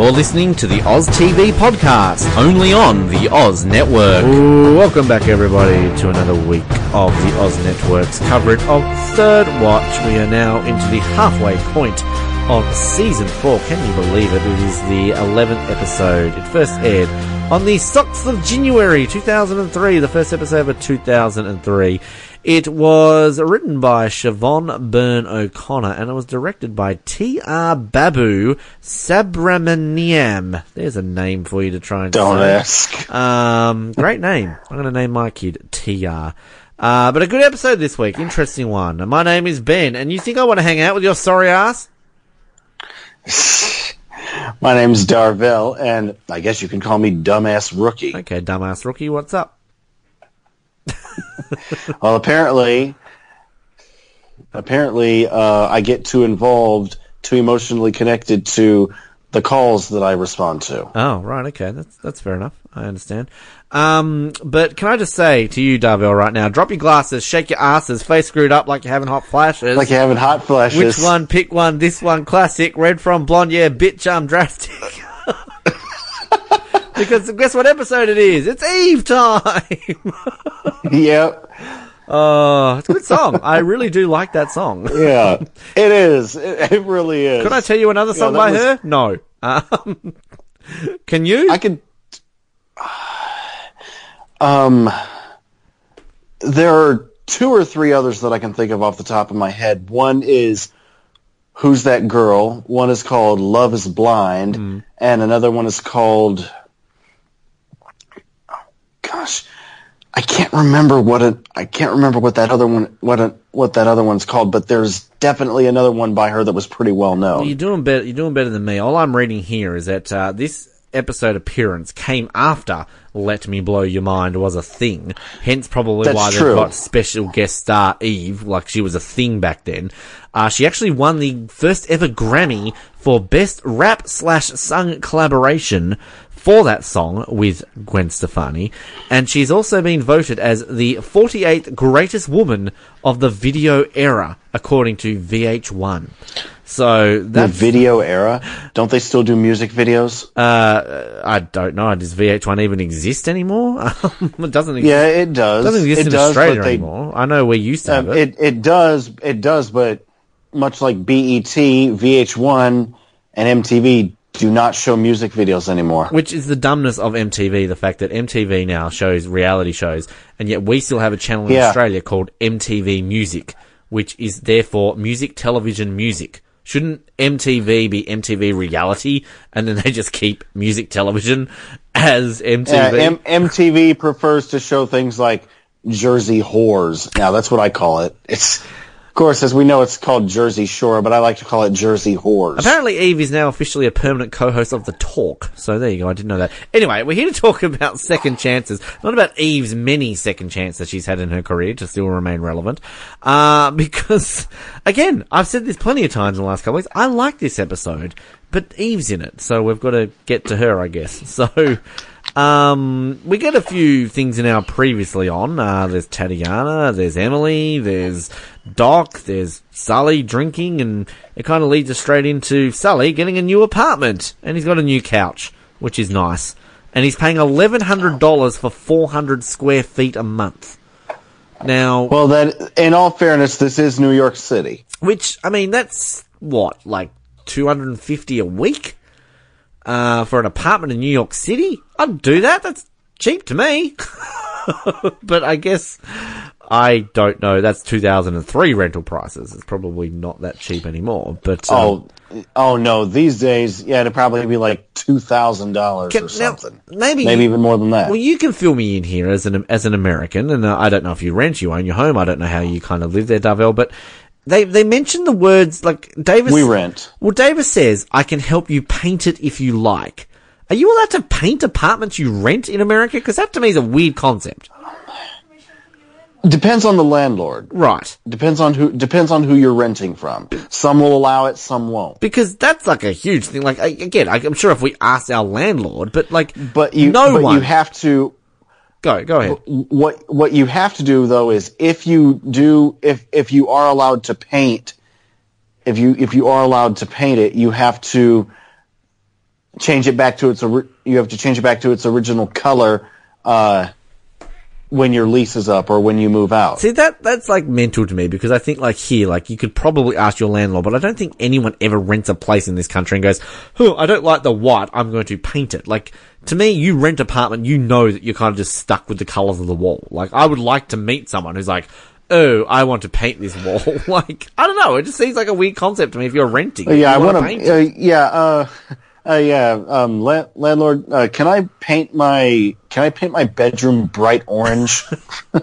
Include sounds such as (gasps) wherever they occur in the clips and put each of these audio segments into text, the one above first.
You're listening to the Oz TV podcast, only on the Oz Network. Ooh, welcome back, everybody, to another week of the Oz Network's coverage of Third Watch. We are now into the halfway point of season four. Can you believe it? It is the 11th episode. It first aired on the 6th of January 2003, the first episode of 2003. It was written by Siobhan Byrne O'Connor and it was directed by T.R. Babu Subramaniam. There's a name for you to try and Don't say. ask. Um, great name. I'm going to name my kid TR. Uh, but a good episode this week. Interesting one. My name is Ben, and you think I want to hang out with your sorry ass? (laughs) My name's Darvell, and I guess you can call me Dumbass Rookie. Okay, dumbass rookie, what's up? (laughs) Well, apparently, apparently, uh, I get too involved, too emotionally connected to the calls that I respond to. Oh, right, okay, that's that's fair enough. I understand. Um, but can I just say to you, Darvell, right now, drop your glasses, shake your asses, face screwed up like you're having hot flashes. Like you're having hot flashes. Which one? Pick one. This one, classic. Red from blonde. Yeah, bitch. I'm drastic. (laughs) because guess what episode it is? It's Eve time. (laughs) Yep. Oh, it's a good song. I really do like that song. (laughs) Yeah. it is. It, it really is. Could I tell you another song that by was- her? No. Um, can you? I could. Um, there are two or three others that I can think of off the top of my head. One is Who's That Girl? One is called Love is Blind, Hmm. and another one is called. oh, Gosh, I can't remember what it. I can't remember what that other one. What a, what that other one's called. But there's definitely another one by her that was pretty well known. You're doing better. You're doing better than me. All I'm reading here is that uh, this episode appearance came after "Let Me Blow Your Mind" was a thing. Hence, probably That's why they've got special guest star Eve, like she was a thing back then. Uh, she actually won the first ever Grammy for best rap slash sung collaboration for that song with Gwen Stefani, and she's also been voted as the 48th greatest woman of the video era, according to VH1. So the video era. Don't they still do music videos? uh, I don't know. Does VH1 even exist anymore? (laughs) it doesn't. Exist, Yeah, it does. doesn't exist it in does, Australia they, anymore. I know we used to have Um, it. it it does it does, but much like BET, VH1, and MTV do not show music videos anymore. Which is the dumbness of MTV, the fact that MTV now shows reality shows, and yet we still have a channel in Yeah. Australia called MTV Music, which is therefore music television music. Shouldn't MTV be MTV reality, and then they just keep music television (laughs) as MTV? Yeah, M- MTV prefers to show things like Jersey whores. Now that's what I call it. It's of course, as we know, it's called Jersey Shore, but I like to call it Jersey whores. Apparently, Eve is now officially a permanent co-host of the Talk. So there you go. I didn't know that. Anyway, we're here to talk (laughs) about second chances, not about Eve's many second chances she's had in her career to still remain relevant. Uh, (laughs) because again, I've said this plenty of times in the last couple of weeks. I like this episode, but Eve's in it, so we've got to get to her, I guess. (laughs) So. Um, we get a few things in our previously on. Uh, there's Tatiana, there's Emily, there's Doc, there's Sully drinking, and it kind of leads us straight into Sully getting a new apartment, and he's got a new couch, which is nice. And he's paying eleven hundred dollars for four hundred square feet a month. Now, well, that in all fairness, this is New York City. which I mean, that's what like two hundred and fifty a week uh, for an apartment in New York City. I'd do that. That's cheap to me. (laughs) but I guess I don't know. That's two thousand and three rental prices. It's probably not that cheap anymore. But um, Oh, oh no! These days, yeah, it'd probably be like two thousand dollars or now, something. maybe maybe even more than that. Well, you can fill me in here as an as an American, and uh, I don't know if you rent, you own your home. I don't know how you kind of live there, Darvell, but they they mention the words like Davis. we rent. Well, Davis says I can help you paint it if you like. Are you allowed to paint apartments you rent in America? Because that to me is a weird concept. Depends on the landlord. Right. Depends on who. Depends on who you're renting from. Some will allow it. Some won't. Because that's like a huge thing. Like again, I'm sure if we asked our landlord, but like, But you. no but one. you have to. Go go ahead. What what you have to do though is if you do if if you are allowed to paint, if you if you are allowed to paint it, you have to change it back to its you have to change it back to its original color uh, when your lease is up or when you move out. See that that's like mental to me because I think like here, like you could probably ask your landlord, but I don't think anyone ever rents a place in this country and goes, "Oh, I don't like the white. I'm going to paint it." Like to me, you rent apartment, you know that you're kind of just stuck with the colors of the wall. Like I would like to meet someone who's like. Oh, I want to paint this wall. (laughs) like, I don't know. It just seems like a weird concept to me if you're renting. Yeah, I want to. Uh, yeah, uh, uh, yeah. Um, la- landlord, uh, can I paint my can I paint my bedroom bright orange? (laughs)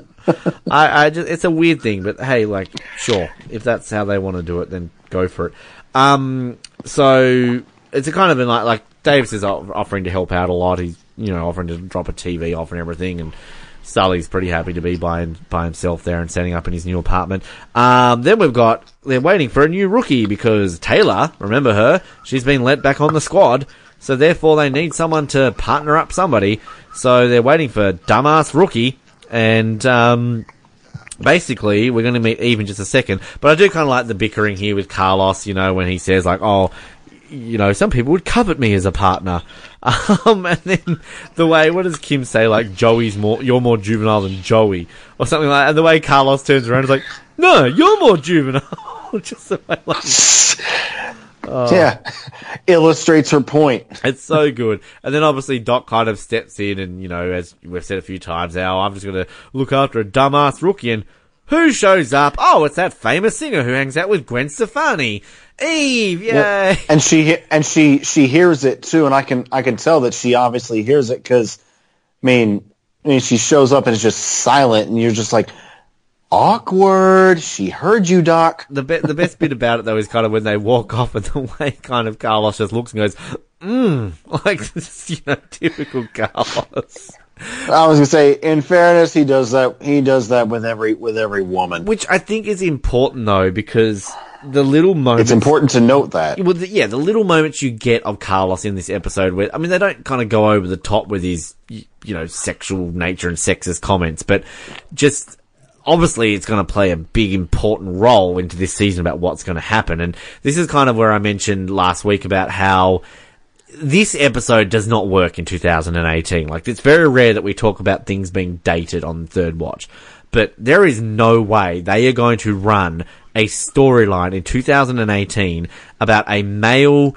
I, I just, it's a weird thing, but hey, like, sure, if that's how they want to do it, then go for it. Um, so it's a kind of been like, like Davis is offering to help out a lot. He's, you know, offering to drop a TV off and everything, and Sully's pretty happy to be by by himself there and setting up in his new apartment. Um, then we've got they're waiting for a new rookie because Taylor, remember her, she's been let back on the squad. So therefore, they need someone to partner up somebody. So they're waiting for dumbass rookie, and um, basically, we're going to meet Eve in just a second. But I do kind of like the bickering here with Carlos, you know, when he says, like, oh, you know, some people would covet me as a partner. (laughs) Um, and then the way, what does Kim say? Like, Joey's more, you're more juvenile than Joey. Or something like that. And the way Carlos turns around is like, no, you're more juvenile. (laughs) just the way, like, (laughs) Yeah, illustrates her point. It's so good. And then obviously Doc kind of steps in and, you know, as we've said a few times now, I'm just going to look after a dumbass rookie and who shows up? Oh, it's that famous singer who hangs out with Gwen Stefani. Eve, yay! and she and she she hears it too, and I can I can tell that she obviously hears it because, I mean, I mean she shows up and it's just silent, and you're just like, awkward. She heard you, Doc. The, be- the best bit about it though is kind of when they walk off and the way kind of Carlos just looks and goes, mmm, (laughs) like (laughs) you know, typical Carlos. I was gonna say, in fairness, he does that. He does that with every with every woman. Which I think is important though because the little moments. It's important to note that. Well, the, yeah, the little moments you get of Carlos in this episode, where I mean, they don't kind of go over the top with his, you know, sexual nature and sexist comments, but just obviously it's going to play a big important role into this season about what's going to happen. And this is kind of where I mentioned last week about how this episode does not work in 2018. Like, it's very rare that we talk about things being dated on third watch. But there is no way they are going to run a storyline in 2018 about a male,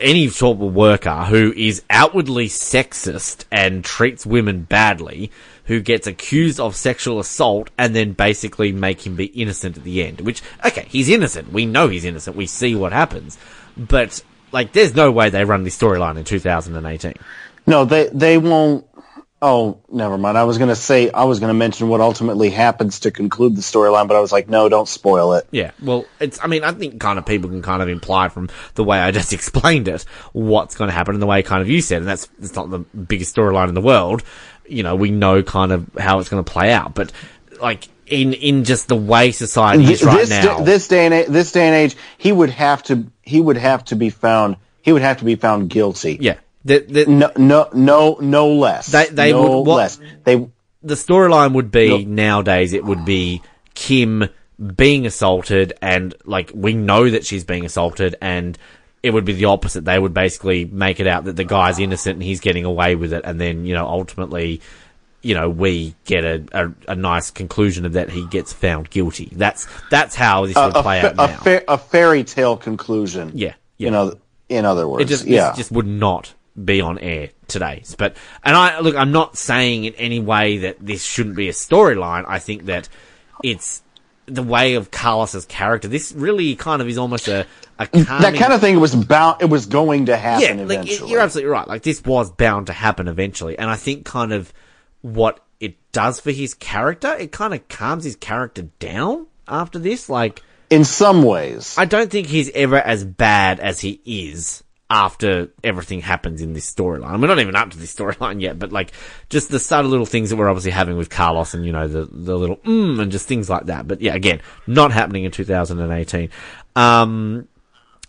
any sort of worker who is outwardly sexist and treats women badly, who gets accused of sexual assault and then basically make him be innocent at the end. Which, okay, he's innocent. We know he's innocent. We see what happens. But, like, there's no way they run this storyline in 2018. No, they they won't. Oh, never mind. I was gonna say I was gonna mention what ultimately happens to conclude the storyline, but I was like, no, don't spoil it. Yeah, well, it's, I mean, I think kind of people can kind of imply from the way I just (laughs) explained it what's going to happen and the way kind of you said, and that's, it's not the biggest storyline in the world. You know, we know kind of how it's going to play out, but like, in, in just the way society is right this now. this day and a- this day and age, he would have to he would have to be found he would have to be found guilty. yeah. The, the, No, no, no, no less. They- they no would- what- less. They the storyline would be Nope. nowadays it would be Kim being assaulted and like we know that she's being assaulted and it would be the opposite. They would basically make it out that the guy's innocent and he's getting away with it and then, you know, ultimately, you know, we get a, a, a nice conclusion of that he gets found guilty. That's that's how this would play fa- out a, now. fa- a fairy tale conclusion. Yeah, yeah. You know, in other words, It just, yeah. just would not be on air today. But and I look, I'm not saying in any way that this shouldn't be a storyline. I think that it's the way of Carlos's character. This really kind of is almost a a that kind of thing was bound. It was going to happen yeah. Like eventually. you're absolutely right. Like this was bound to happen eventually, and I think kind of what it does for his character, it kind of calms his character down after this. Like. in some ways. I don't think he's ever as bad as he is after everything happens in this storyline. We're not even up to this storyline yet, but like just the subtle little things that we're obviously having with Carlos and you know the the little mm and just things like that. But yeah, again, not happening in 2018. Um,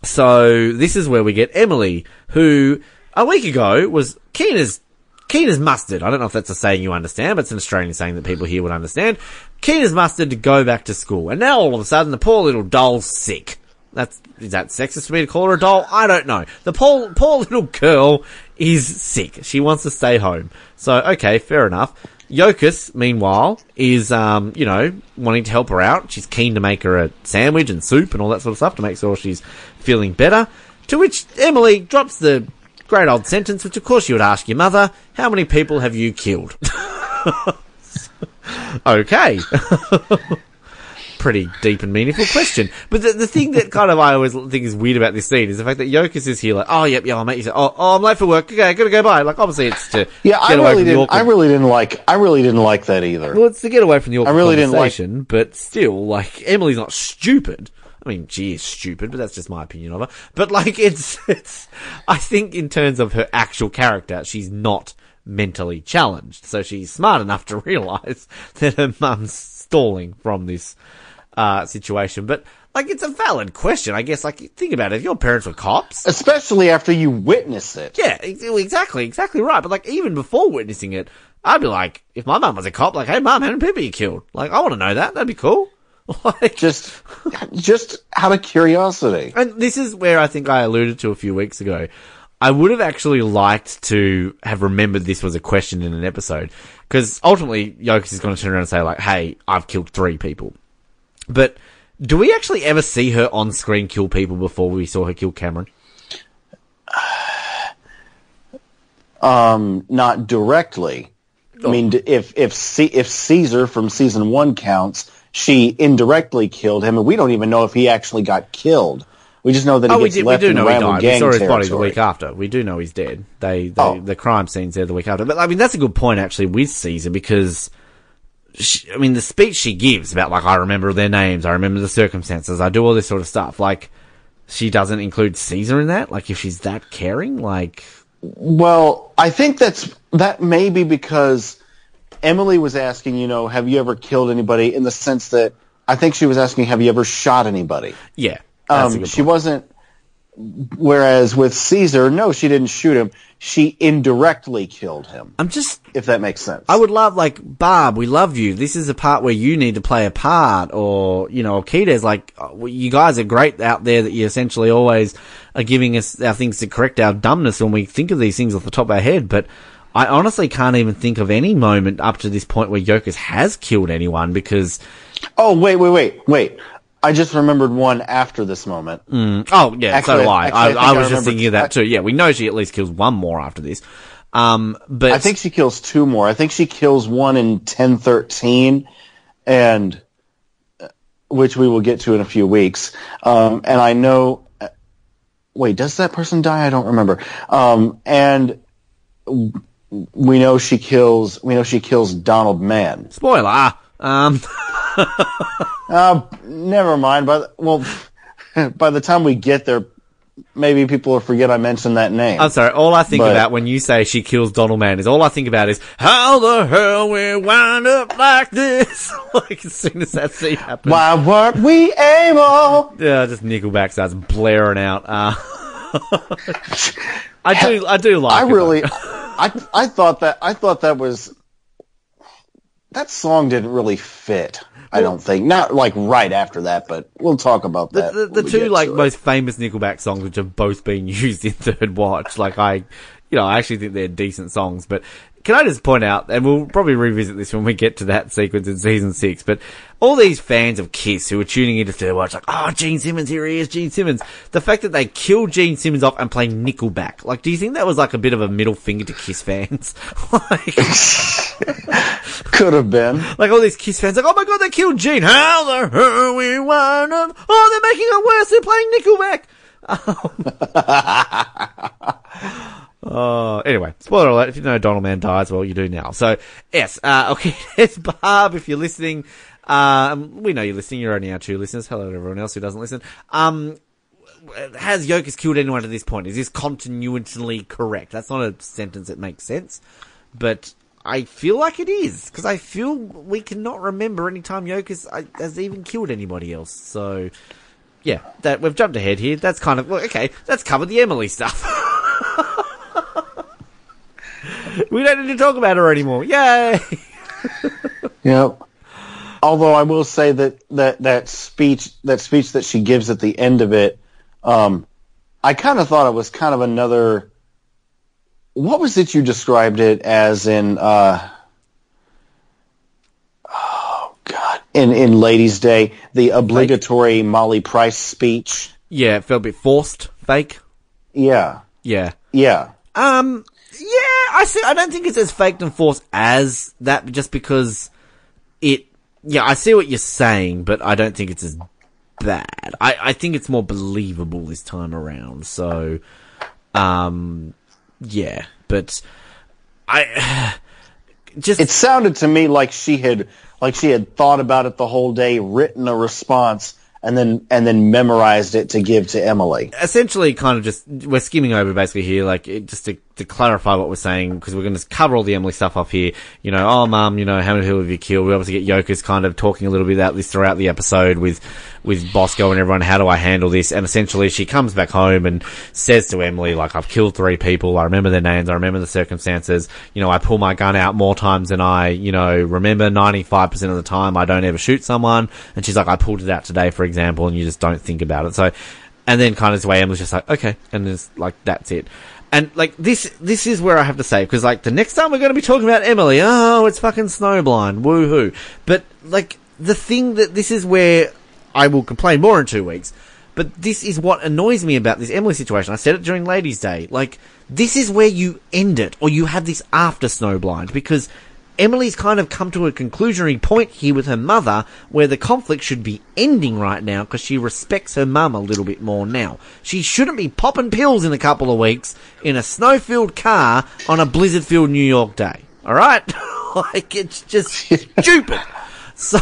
so this is where we get Emily, who a week ago was keen as keen as mustard. I don't know if that's a saying you understand, but it's an Australian saying that people here would understand. Keen as mustard to go back to school, and now all of a sudden the poor little doll's sick. That's is that sexist for me to call her a doll? I don't know. The poor poor little girl is sick. She wants to stay home. So okay, fair enough. Yokas, meanwhile, is um, you know, wanting to help her out. She's keen to make her a sandwich and soup and all that sort of stuff to make sure she's feeling better. To which Emily drops the great old sentence, which of course you would ask your mother, how many people have you killed? (laughs) okay. (laughs) Pretty deep and meaningful question. But the, the thing that kind of I always think is weird about this scene is the fact that Yokas is here like, oh, yep, yeah, I'll make you say, oh, oh, I'm late for work. Okay, I gotta go by. Like, obviously it's to Yeah, I really didn't. I really didn't like. I really didn't like that either. Well, it's to get away from the awkward I really didn't like- but still, like, Emily's not stupid. I mean, she is stupid, but that's just my opinion of her. But like, (laughs) it's, it's, I think in terms of her actual character, she's not mentally challenged. So she's smart enough to (laughs) realize that her mum's stalling from this, uh, situation. But like, it's a valid question. I guess, like, think about it. If your parents were cops, Especially after you witness it. yeah, exactly, exactly right. But like, even before witnessing it, I'd be like, if my mum was a cop, like, hey mum, how many people you killed? Like, I want to know that. That'd be cool. (laughs) like, Just, just out of curiosity. and this is where I think I alluded to a few weeks ago. I would have actually liked to have remembered this was a question in an episode. Because ultimately, Yokas is going to turn around and say, like, hey, I've killed three people. But do we actually ever see her on screen kill people before we saw her kill Cameron? (sighs) Um, not directly. I mean, if if C- if Caesar from season one counts, she indirectly killed him, and we don't even know if he actually got killed. We just know that he Oh, we, did, we do in know he died. We saw his body the week after. We do know he's dead. They, they Oh. the crime scene's there the week after. But I mean, that's a good point actually with Caesar because, she, I mean, the speech she gives about like I remember their names, I remember the circumstances, I do all this sort of stuff. Like, she doesn't include Caesar in that. Like, if she's that caring, like, Well, I think that's that may be because Emily was asking, you know, have you ever killed anybody? In the sense that I think she was asking, have you ever shot anybody? yeah, Um, she wasn't. Whereas with Caesar, no, she didn't shoot him. She indirectly killed him. I'm just If that makes sense. I would love, like, Barb, we love you. This is a part where you need to play a part. Or, you know, Akita's like, oh, you guys are great out there that you essentially always are giving us our things to correct our dumbness when we think of these things off the top of our head. But I honestly can't even think of any moment up to this point where Yokas has killed anyone because, Oh wait, wait, wait, wait! I just remembered one after this moment. oh, yeah, so Actually, do I. actually, I, I I I was just thinking of that too. Yeah, we know she at least kills one more after this. Um, but I think she kills two more. I think she kills one in ten thirteen, and uh, which we will get to in a few weeks. Um, and I know. uh, Wait, does that person die? I don't remember. Um, and we know she kills. We know she kills Donald Mann. spoiler. Um, (laughs) Uh, never mind. But well, by the time we get there, maybe people will forget I mentioned that name. I'm sorry. All I think But- about when you say she kills Donald Mann is all I think about is how the hell we wind up like this. (laughs) like as soon as that scene happens, Why weren't we able? yeah, just Nickelback starts blaring out. Uh, (laughs) I do, I do like. I really. I I thought that I thought that was that song didn't really fit. I don't think not like right after that, but we'll talk about the, that. the, the we two like it. most famous Nickelback songs, which have both been (laughs) used in Third Watch. Like I, you know, I actually think they're decent songs. But can I just point out, and we'll probably revisit this when we get to that sequence in season six. But all these fans of Kiss who are tuning into Third Watch, like, oh, Gene Simmons, here he is, Gene Simmons. The fact that they kill Gene Simmons off and play Nickelback, like, do you think that was like a bit of a middle finger to Kiss fans? (laughs) like, (laughs) could have been. like all these Kiss fans, like, oh my god, they killed Gene. How the hell we up? Oh, they're making it worse. They're playing Nickelback. (laughs) Um, Oh, anyway, spoiler alert, if you know Donald Mann dies, well, you do now. So, yes, uh, (laughs) okay, it's Barb, if you're listening, um, we know you're listening, you're only our two listeners, hello to everyone else who doesn't listen. Um, has Yokas killed anyone at this point? Is this continually correct? That's not a sentence that makes sense, but I feel like it is, because I feel we cannot remember any time Yokas uh, has even killed anybody else, so... Yeah, that we've jumped ahead here. That's kind of well, okay. That's covered the Emily stuff. (laughs) (laughs) we don't need to talk about her anymore. Yay! (laughs) Yep. although I will say that that that speech that speech that she gives at the end of it, um, I kind of thought it was kind of another. What was it you described it as in? Uh, oh God! In in Ladies' Day, the obligatory Molly Price speech. Yeah, it felt a bit forced, fake. Yeah, Yeah. yeah. Um, I see. I don't think it's as faked and forced as that, just because it. Yeah, I see what you're saying, but I don't think it's as bad. I, I think it's more believable this time around. So, um, yeah, but I (sighs) just It sounded to me like she had like she had thought about it the whole day, written a response, and then and then memorized it to give to Emily. essentially kind of just we're skimming over basically here, like it, just to, to clarify what we're saying because we're going to cover all the Emily stuff off here. You know, oh mum, you know how many people have you killed? We obviously get Yokas kind of talking a little bit about this throughout the episode with with Bosco and everyone. How do I handle this? And essentially, she comes back home and says to Emily, like, I've killed three people. I remember their names. I remember the circumstances. You know, I pull my gun out more times than I, you know, remember. Ninety five percent of the time, I don't ever shoot someone. And she's like, I pulled it out today, for example, and you just don't think about it. So, and then kind of this way, Emily's just like, okay, and it's like that's it. And like this, this is where I have to say because like the next time we're going to be talking about Emily, oh, it's fucking snowblind, woohoo! But like the thing that this is where I will complain more in two weeks. But this is what annoys me about this Emily situation. I said it during Ladies' Day. Like this is where you end it, or you have this after snowblind because Emily's kind of come to a conclusionary point here with her mother where the conflict should be ending right now because she respects her mum a little bit more now. She shouldn't be popping pills in a couple of weeks in a snow-filled car on a blizzard-filled New York day. Alright? (laughs) like, it's just (laughs) stupid. So,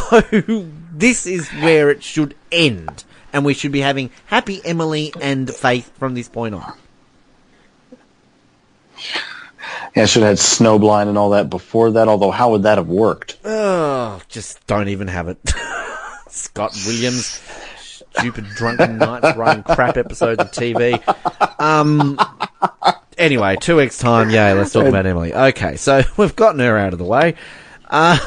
this is where it should end. And we should be having happy Emily and Faith from this point on. Yeah, I should have had snowblind and all that before that. Although, how would that have worked? Oh, just don't even have it. (laughs) Scott Williams, stupid drunken nights running crap episodes of TV. Um. Anyway, two weeks time. Yay, let's talk about Emily. Okay, so (laughs) we've gotten her out of the way. Um,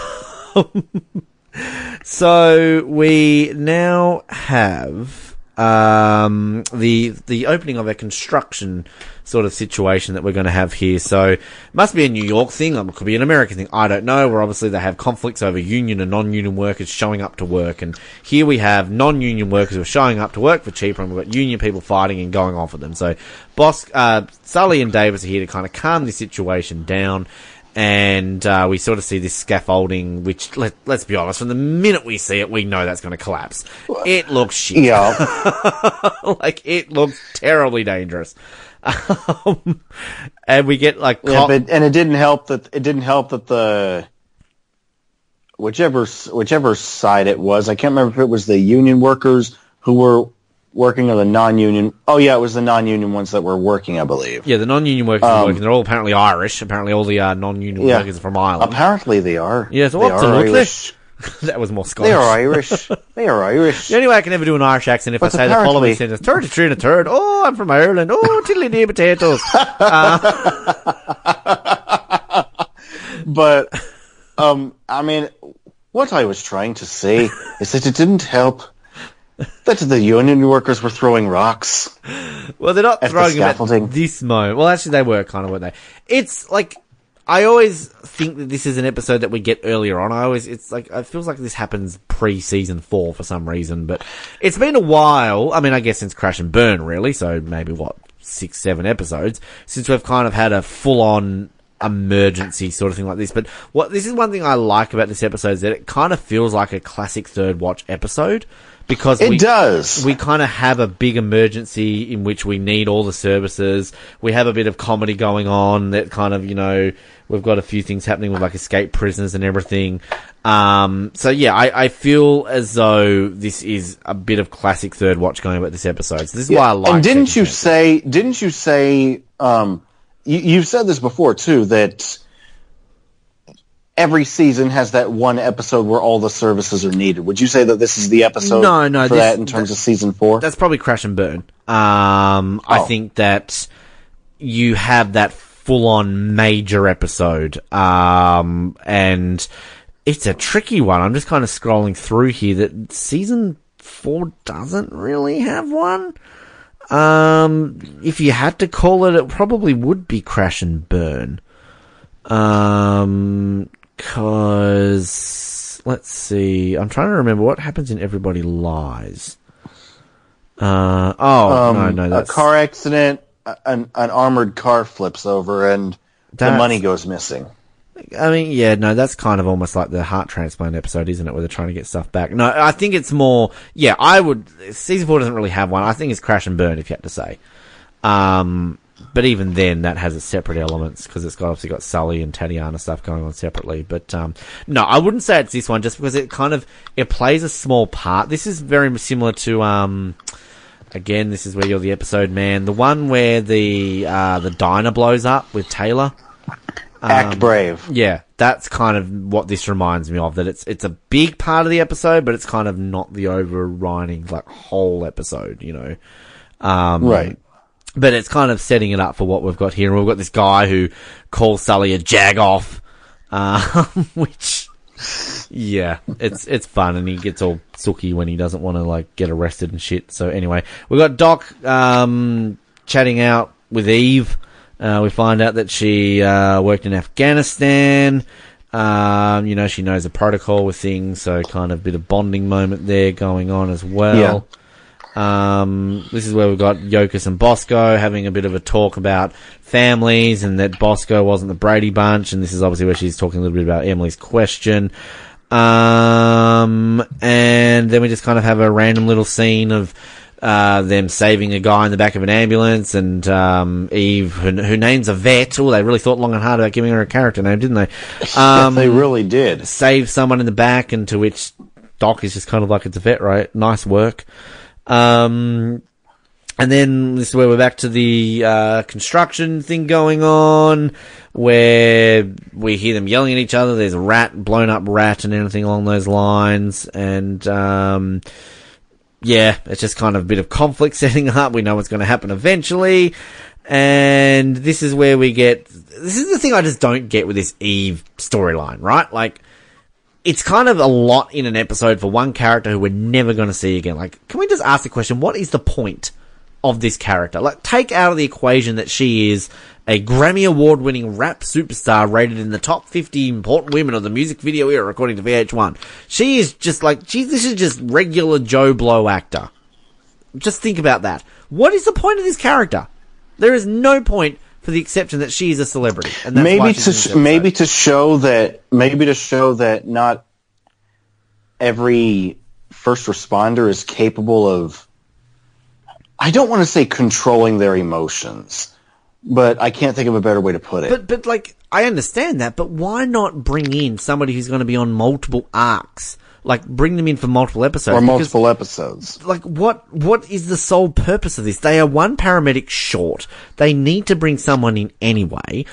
(laughs) so we now have um, the the opening of a construction sort of situation that we're going to have here. So must be a New York thing. It could be an American thing. I don't know. Where obviously they have conflicts over union and non-union workers showing up to work, and here we have non-union workers who are showing up to work for cheaper, and we've got union people fighting and going off with them. So boss uh, Sully and Davis are here to kind of calm this situation down and uh, we sort of see this scaffolding, which let, let's be honest, from the minute we see it, we know that's going to collapse. It looks shit. Yeah, (laughs) like it looks terribly dangerous. (laughs) Um, and we get like yeah, but and it didn't help that it didn't help that the whichever whichever side it was. I can't remember if it was the union workers who were working or the non-union. Oh yeah, it was the non-union ones that were working, I believe. yeah, the non-union workers are working. They're all apparently Irish. Apparently, all the uh, non-union Um, Yeah. workers are from Ireland. Apparently they are. Yeah, so they what's are? Irish. (laughs) that was more Scottish. They are Irish. (laughs) they are Irish. The only way I can ever do an Irish accent if But I say the following sentence: "Turd to tree and a turd." Oh, I'm from Ireland. Oh, (laughs) tiddly dee potatoes. But um, I mean, what I was trying to say is that it didn't help that the union workers were throwing rocks. Well, they're not At the throwing them at this moment. Well, actually, they were kind of, weren't they? It's like I always think that this is an episode that we get earlier on. I always, it's like it feels like this happens pre-season four for some reason, but it's been a while. I mean, I guess since Crash and Burn, really. So maybe what six, seven episodes since we've kind of had a full-on emergency sort of thing like this. But what this is one thing I like about this episode is that it kind of feels like a classic third watch episode because It we, does. we kind of have a big emergency in which we need all the services. We have a bit of comedy going on that kind of, you know, we've got a few things happening with like escape prisoners and everything. Um, so yeah, I, I feel as though this is a bit of classic third watch going about this episode. So this is why I like and didn't you say? Didn't you say? Um, you, you've said this before too that every season has that one episode where all the services are needed. Would you say that this is the episode? No, no, for this- that in terms of season four. That's probably Crash and Burn. Um, I Oh. think that you have that full on major episode. Um, and it's a tricky one. I'm just kind of scrolling through here that season four doesn't really have one. Um, if you had to call it, it probably would be Crash and Burn. Um, cause let's see, I'm trying to remember what happens in Everybody Lies. Uh, oh no, no, Um, a car accident, an, an armored car flips over, and the money goes missing. I mean, yeah, no, that's kind of almost like the heart transplant episode, isn't it? Where they're trying to get stuff back. No, I think it's more, yeah, I would, season four doesn't really have one. I think it's Crash and Burn, if you had to say. Um, but even then, that has its separate elements, because it's got, obviously got Sully and Tatiana stuff going on separately. But, um, no, I wouldn't say it's this one, just because it kind of, it plays a small part. This is very similar to, um, again, this is where you're the episode man. The one where the, uh, the diner blows up with Taylor. Um, Act brave. Yeah, that's kind of what this reminds me of. That it's it's a big part of the episode, but it's kind of not the overriding like whole episode. You know, um, Right. But it's kind of setting it up for what we've got here. And we've got this guy who calls Sully a jag off, um, (laughs) which yeah, it's it's fun, and he gets all sooky when he doesn't want to like get arrested and shit. So anyway, we've got Doc um, chatting out with Eve. Uh, we find out that she uh, worked in Afghanistan. Um, you know, she knows the protocol with things, so kind of bit of bonding moment there going on as well. Um, this is where we've got Yokas and Bosco having a bit of a talk about families and that Bosco wasn't the Brady Bunch. And this is obviously where she's talking a little bit about Emily's question. Um, and then we just kind of have a random little scene of, uh, them saving a guy in the back of an ambulance and, um, Eve, who, who names Yvette. Oh, they really thought long and hard about giving her a character name, didn't they? (laughs) Um, they really did. save someone in the back, and to which Doc is just kind of like, it's Yvette, right? Nice work. Um, and then this is where we're back to the uh, construction thing going on, where we hear them yelling at each other. There's a rat, blown up rat, and anything along those lines. And um, yeah, it's just kind of a bit of conflict (laughs) setting up. We know what's going to happen eventually. And this is where we get. This is the thing I just don't get with this Eve storyline, right? Like, it's kind of a lot in an episode for one character who we're never going to see again. Like, can we just ask the question, what is the point of this character? Like, take out of the equation that she is a Grammy award winning rap superstar rated in the top 50 important women of the music video era, according to VH1. She is just like, geez, this is just regular Joe Blow actor. Just think about that. What is the point of this character? There is no point for the exception that she's a celebrity. And that's maybe to sh- maybe to show that maybe to show that not every first responder is capable of I don't want to say controlling their emotions, but I can't think of a better way to put it. But but like I understand that, but why not bring in somebody who's going to be on multiple arcs? Like bring them in for multiple episodes. or because, multiple episodes. Like what what is the sole purpose of this? They are one paramedic short. They need to bring someone in anyway.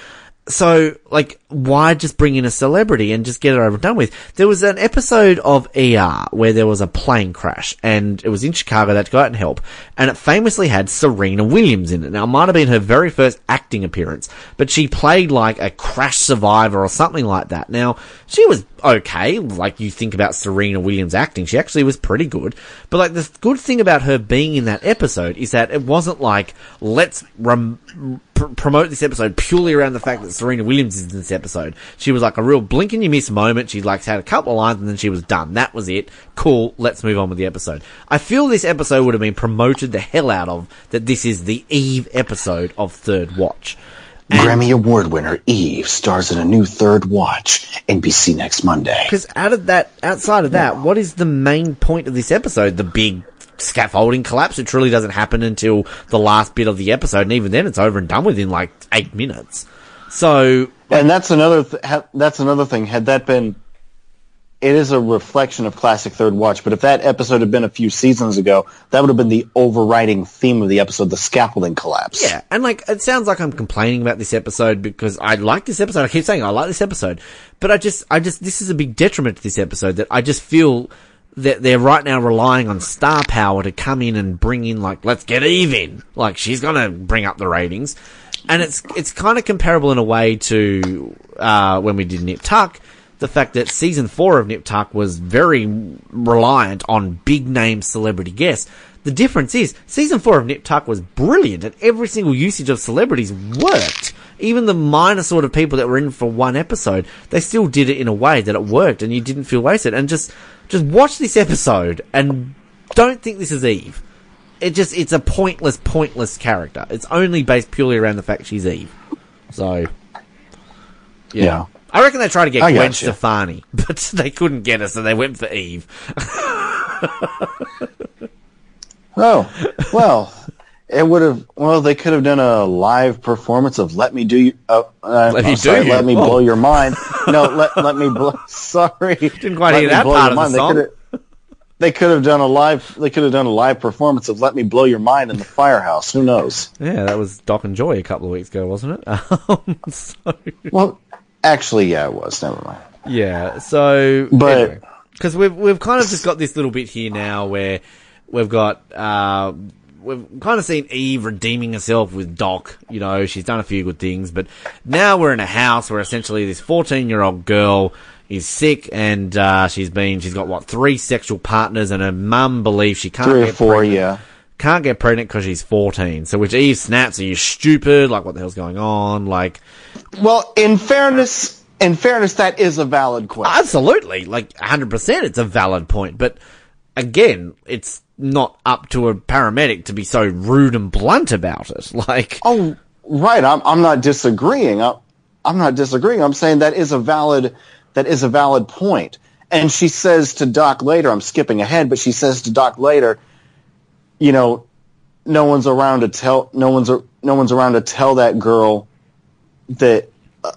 So, like, why just bring in a celebrity and just get it over and done with? There was an episode of ER where there was a plane crash and it was in Chicago that go out and help and it famously had Serena Williams in it. Now, it might have been her very first acting appearance, but she played like a crash survivor or something like that. Now, she was okay. Like, you think about Serena Williams acting, she actually was pretty good. But like, the good thing about her being in that episode is that it wasn't like, let's rem- pr- promote this episode purely around the fact that Serena Williams is in this episode. She was like a real blink and you miss moment. She like had a couple of lines and then she was done. That was it. Cool. Let's move on with the episode. I feel this episode would have been promoted the hell out of that this is the Eve episode of Third Watch. Grammy Award winner Eve stars in a new Third Watch. NBC next Monday. Because out of that, outside of that, what is the main point of this episode? The big scaffolding collapse. It truly doesn't happen until the last bit of the episode, and even then, it's over and done within like eight minutes. So And that's another th- ha- that's another thing. Had that been, it is a reflection of classic Third Watch. But if that episode had been a few seasons ago, that would have been the overriding theme of the episode: the scaffolding collapse. Yeah, and like it sounds like I'm complaining about this episode because I like this episode. I keep saying I like this episode, but I just, I just, this is a big detriment to this episode that I just feel that they're right now relying on star power to come in and bring in like, let's get Eve in. Like she's gonna bring up the ratings, and it's it's kind of comparable in a way to uh, when we did Nip Tuck. the fact that season four of Nip Tuck was very reliant on big name celebrity guests. The difference is season four of Nip Tuck was brilliant and every single usage of celebrities worked. Even the minor sort of people that were in for one episode, they still did it in a way that it worked and you didn't feel wasted. And just, just watch this episode and don't think this is Eve. It just, it's a pointless, pointless character. It's only based purely around the fact she's Eve. So, Yeah. I reckon they tried to get I Gwen gotcha. Stefani, (laughs) but they couldn't get her, so they went for Eve. (laughs) Oh, well, it would have. Well, they could have done a live performance of "Let Me Do You." Uh, uh, Let Me I'm Do You? Let me Oh. blow your mind. (laughs) No, let let me blow. Sorry, Didn't quite Let hear that part of the Mind. They song. could have. They could have done a live. They could have done a live performance of "Let Me Blow Your Mind" in the firehouse. Who knows? Yeah, that was Doc and Joy a couple of weeks ago, wasn't it? (laughs) Um, so, Well, actually, yeah, it was. Never mind. yeah, so But- because we've we've kind of just got this little bit here now where we've got uh, we've kind of seen Eve redeeming herself with Doc. You know, she's done a few good things, but now we're in a house where essentially this fourteen year old girl is sick and uh, she's been she's got what three sexual partners and her mum believes she can't Three get four, pregnant. yeah. can't get pregnant because she's 14. So which Eve snaps, are you stupid? Like, what the hell's going on? Like, Well, in fairness, in fairness, that is a valid question. absolutely, like 100% it's a valid point. But again, it's not up to a paramedic to be so rude and blunt about it. (laughs) Like, Oh, right. I'm I'm not disagreeing. I'm, I'm not disagreeing. I'm saying that is a valid that is a valid point. And she says to Doc later, I'm skipping ahead, but she says to Doc later, you know, no one's around to tell no one's no one's around to tell that girl that uh,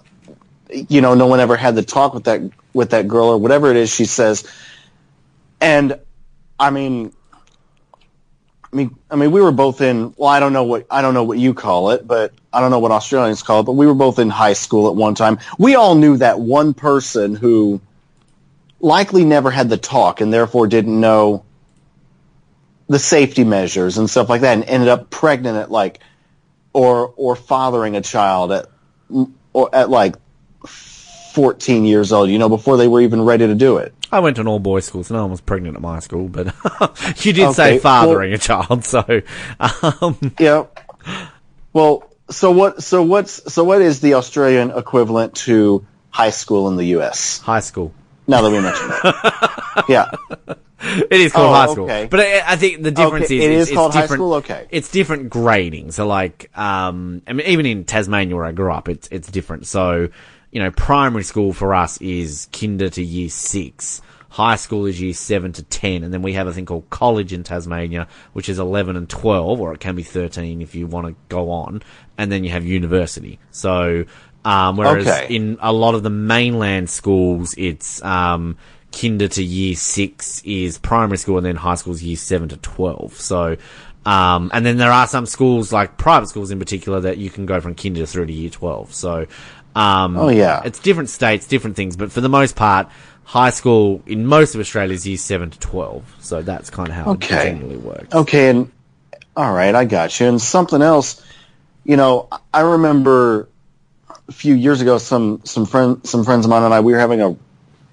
you know no one ever had the talk with that with that girl or whatever it is she says. And I mean I mean, I mean, we were both in. Well, I don't know what I don't know what you call it, but I don't know what Australians call it. But we were both in high school at one time. We all knew that one person who likely never had the talk and therefore didn't know the safety measures and stuff like that, and ended up pregnant at like, or or fathering a child at or at like fourteen years old. You know, before they were even ready to do it. I went to an all boys school, so no one was pregnant at my school, but (laughs) you did say Okay, fathering a child, so, um, Yeah. Well, so what? So what's so what is the Australian equivalent to high school in the U.S. high school. Now that we mentioned that, (laughs) yeah. It is called Oh, high school, okay. but I, I think the difference Okay, is it it's, is it's called high different- school? Okay. it's different grading. So, like, um, I mean, even in Tasmania where I grew up, it's it's different. So, you know, primary school for us is kinder to year six. High school is year seven to ten, and then we have a thing called college in Tasmania, which is eleven and twelve, or it can be thirteen if you want to go on, and then you have university. So, um, whereas Okay. in a lot of the mainland schools, it's um, kinder to year six is primary school, and then high school is year seven to twelve. So, um, and then there are some schools, like private schools in particular, that you can go from kinder through to year twelve. So, um, Oh, yeah. it's different states, different things, but for the most part, high school in most of Australia is year seven to twelve. So that's kind of how Okay. it generally works. Okay, and all right, I got you. And something else, you know, I remember a few years ago, some some friend some friends of mine and I we were having a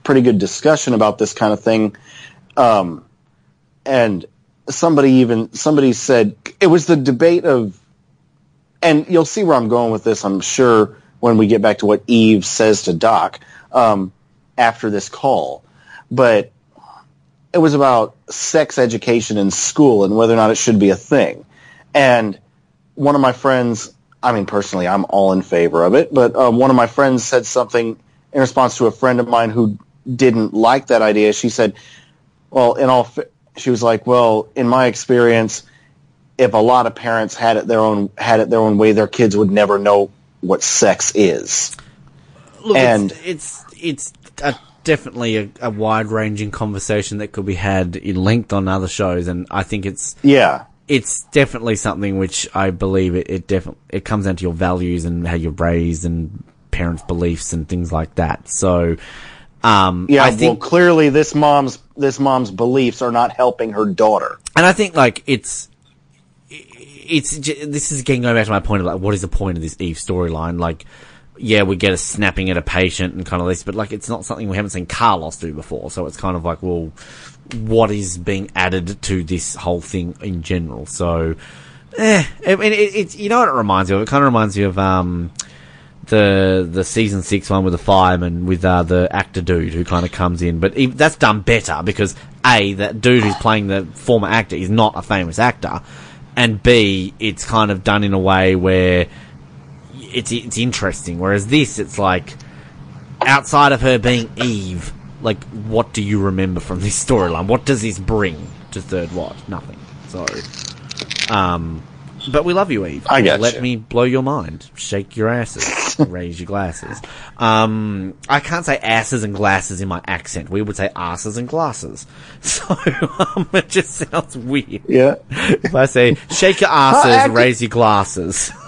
pretty good discussion about this kind of thing, um, and somebody even somebody said it was the debate of, and you'll see where I'm going with this. I'm sure when we get back to what Eve says to Doc um, after this call, but it was about sex education in school and whether or not it should be a thing. And one of my friends, I mean, personally, I'm all in favor of it, but um, one of my friends said something in response to a friend of mine who didn't like that idea. She said, well, in all, fa- she was like, well, in my experience, if a lot of parents had it their own, had it their own way, their kids would never know what sex is. Look, And- it's it's, it's a, definitely a, a wide ranging conversation that could be had in length on other shows, and I think it's Yeah. It's definitely something which I believe it, it definitely it comes down to your values and how you're raised and parents' beliefs and things like that. So, um, Yeah, I think well, clearly this mom's this mom's beliefs are not helping her daughter. And I think like it's it's this is again going back to my point of like what is the point of this Eve storyline? Like yeah, we get a snapping at a patient and kind of this, but like it's not something we haven't seen Carlos do before. So it's kind of like, well, what is being added to this whole thing in general? So, eh, I mean, it, it's you know what it reminds you of? It kind of reminds you of um the the season six one with the fireman with uh, the actor dude who kind of comes in, but he, that's done better because a that dude who's playing the former actor is not a famous actor, and b it's kind of done in a way where it's it's interesting. Whereas this, it's like outside of her being Eve, like what do you remember from this storyline? What does this bring to Third Watch? Nothing. So, um, but we love you, Eve. I got Let you. me blow your mind. Shake your asses. (laughs) Raise your glasses. Um, I can't say asses and glasses in my accent. We would say asses and glasses. (laughs) So, um, it just sounds weird. Yeah. If I say, shake your asses, raise your glasses. (laughs)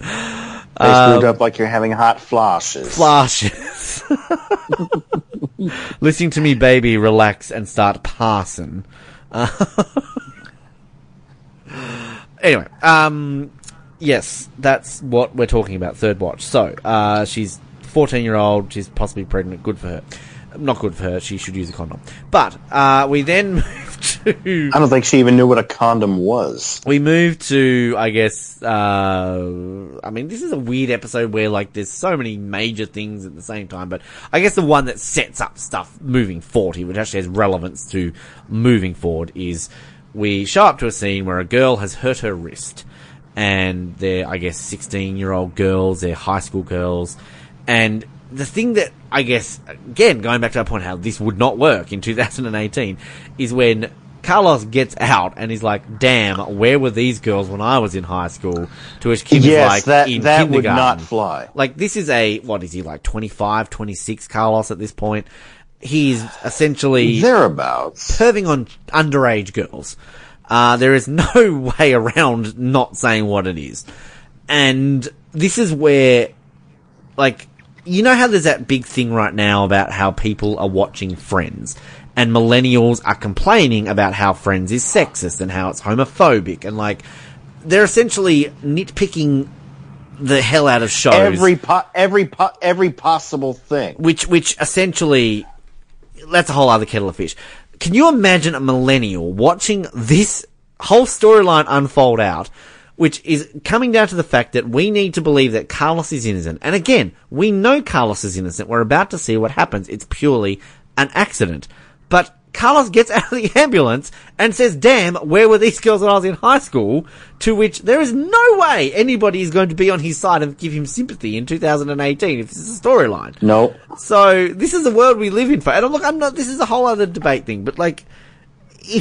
They screwed up like you're having hot flashes. Flashes. (laughs) Listening to me, baby, relax and start passing. (laughs) anyway, um, yes, that's what we're talking about. Third watch. So, uh, she's 14 year old. She's possibly pregnant. Good for her. Not good for her. She should use a condom. But uh, we then (laughs) move to I don't think she even knew what a condom was. we move to, I guess, uh, I mean, this is a weird episode where, like, there's so many major things at the same time, but I guess the one that sets up stuff moving forward here, which actually has relevance to moving forward, is we show up to a scene where a girl has hurt her wrist, and they're, I guess, 16 year old girls, they're high school girls, and the thing that I guess again going back to our point how this would not work in 2018 is when Carlos gets out and he's like, "Damn, where were these girls when I was in high school?" To which Kim is yes, like, that "In that would not fly. Like this is a what is he like 25, 26 Carlos at this point? He's essentially Thereabouts. perving on underage girls. Uh, there is no (laughs) way around not saying what it is. And this is where, like, you know how there's that big thing right now about how people are watching Friends, and millennials are complaining about how Friends is sexist and how it's homophobic, and like, they're essentially nitpicking the hell out of shows Every po- every po- every possible thing. which which essentially that's a whole other kettle of fish. Can you imagine a millennial watching this whole storyline unfold out, which is coming down to the fact that we need to believe that Carlos is innocent. And again, we know Carlos is innocent. We're about to see what happens. It's purely an accident. But Carlos gets (laughs) out of the ambulance and says, damn, where were these girls when I was in high school? To which there is no way anybody is going to be on his side and give him sympathy in 2018 if this is a storyline. No. So this is the world we live in. For and look, I'm not. This is a whole other debate thing, but like, (laughs)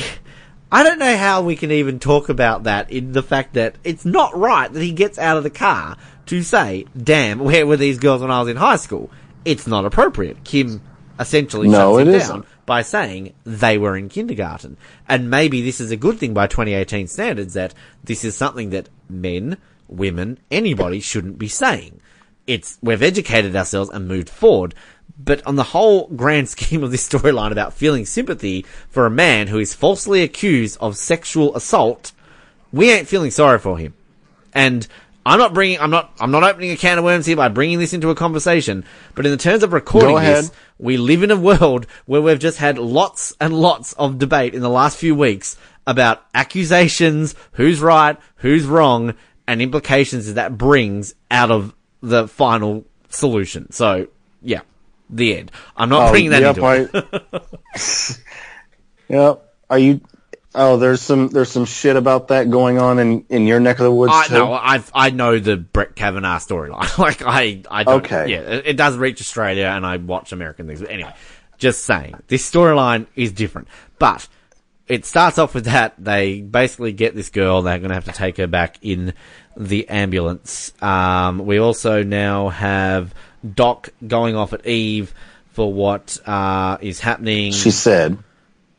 I don't know how we can even talk about that in the fact that it's not right that he gets out of the car to say, "Damn, where were these girls when I was in high school?" It's not appropriate. Kim essentially No, shuts him it down isn't. by saying they were in kindergarten. And maybe this is a good thing by 2018 standards that this is something that men, women, anybody shouldn't be saying. It's, we've educated ourselves and moved forward. But on the whole grand (laughs) scheme of this storyline about feeling sympathy for a man who is falsely accused of sexual assault, we ain't feeling sorry for him. And I'm not bringing, I'm not, I'm not opening a can of worms here by bringing this into a conversation. But in the terms of recording this, we live in a world where we've just had lots and lots of debate in the last few weeks about accusations, who's right, who's wrong, and implications that that brings out of the final solution. So, yeah, the end. I'm not Oh, bringing that yep, into it. (laughs) Yep. Are you? Oh, there's some there's some shit about that going on in in your neck of the woods I too. no, I I know the Brett Kavanaugh storyline. (laughs) like I I don't, Okay. Yeah, it, it does reach Australia, and I watch American things. But anyway, just saying, this storyline is different, but it starts off with that they basically get this girl. They're going to have to take her back in the ambulance. Um, we also now have Doc going off at Eve for what uh, is happening She said.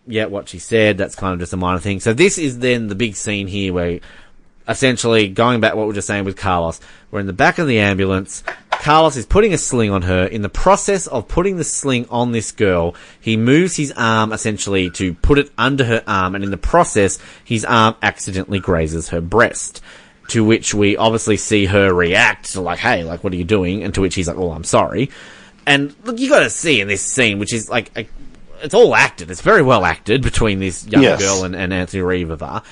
yeah, what she said. That's kind of just a minor thing. So this is then the big scene here where essentially going back what we were just saying with Carlos, we're in the back of the ambulance. Carlos is putting a sling on her. In the process of putting the sling on this girl, he moves his arm essentially to put it under her arm, and in the process, his arm accidentally grazes her breast. To which we obviously see her react to like, "Hey, like, what are you doing?" And to which he's like, "Oh, I'm sorry." And look, you got to see in this scene, which is like, a, it's all acted. It's very well acted between this young Yes. girl and, and Anthony Ruivivar.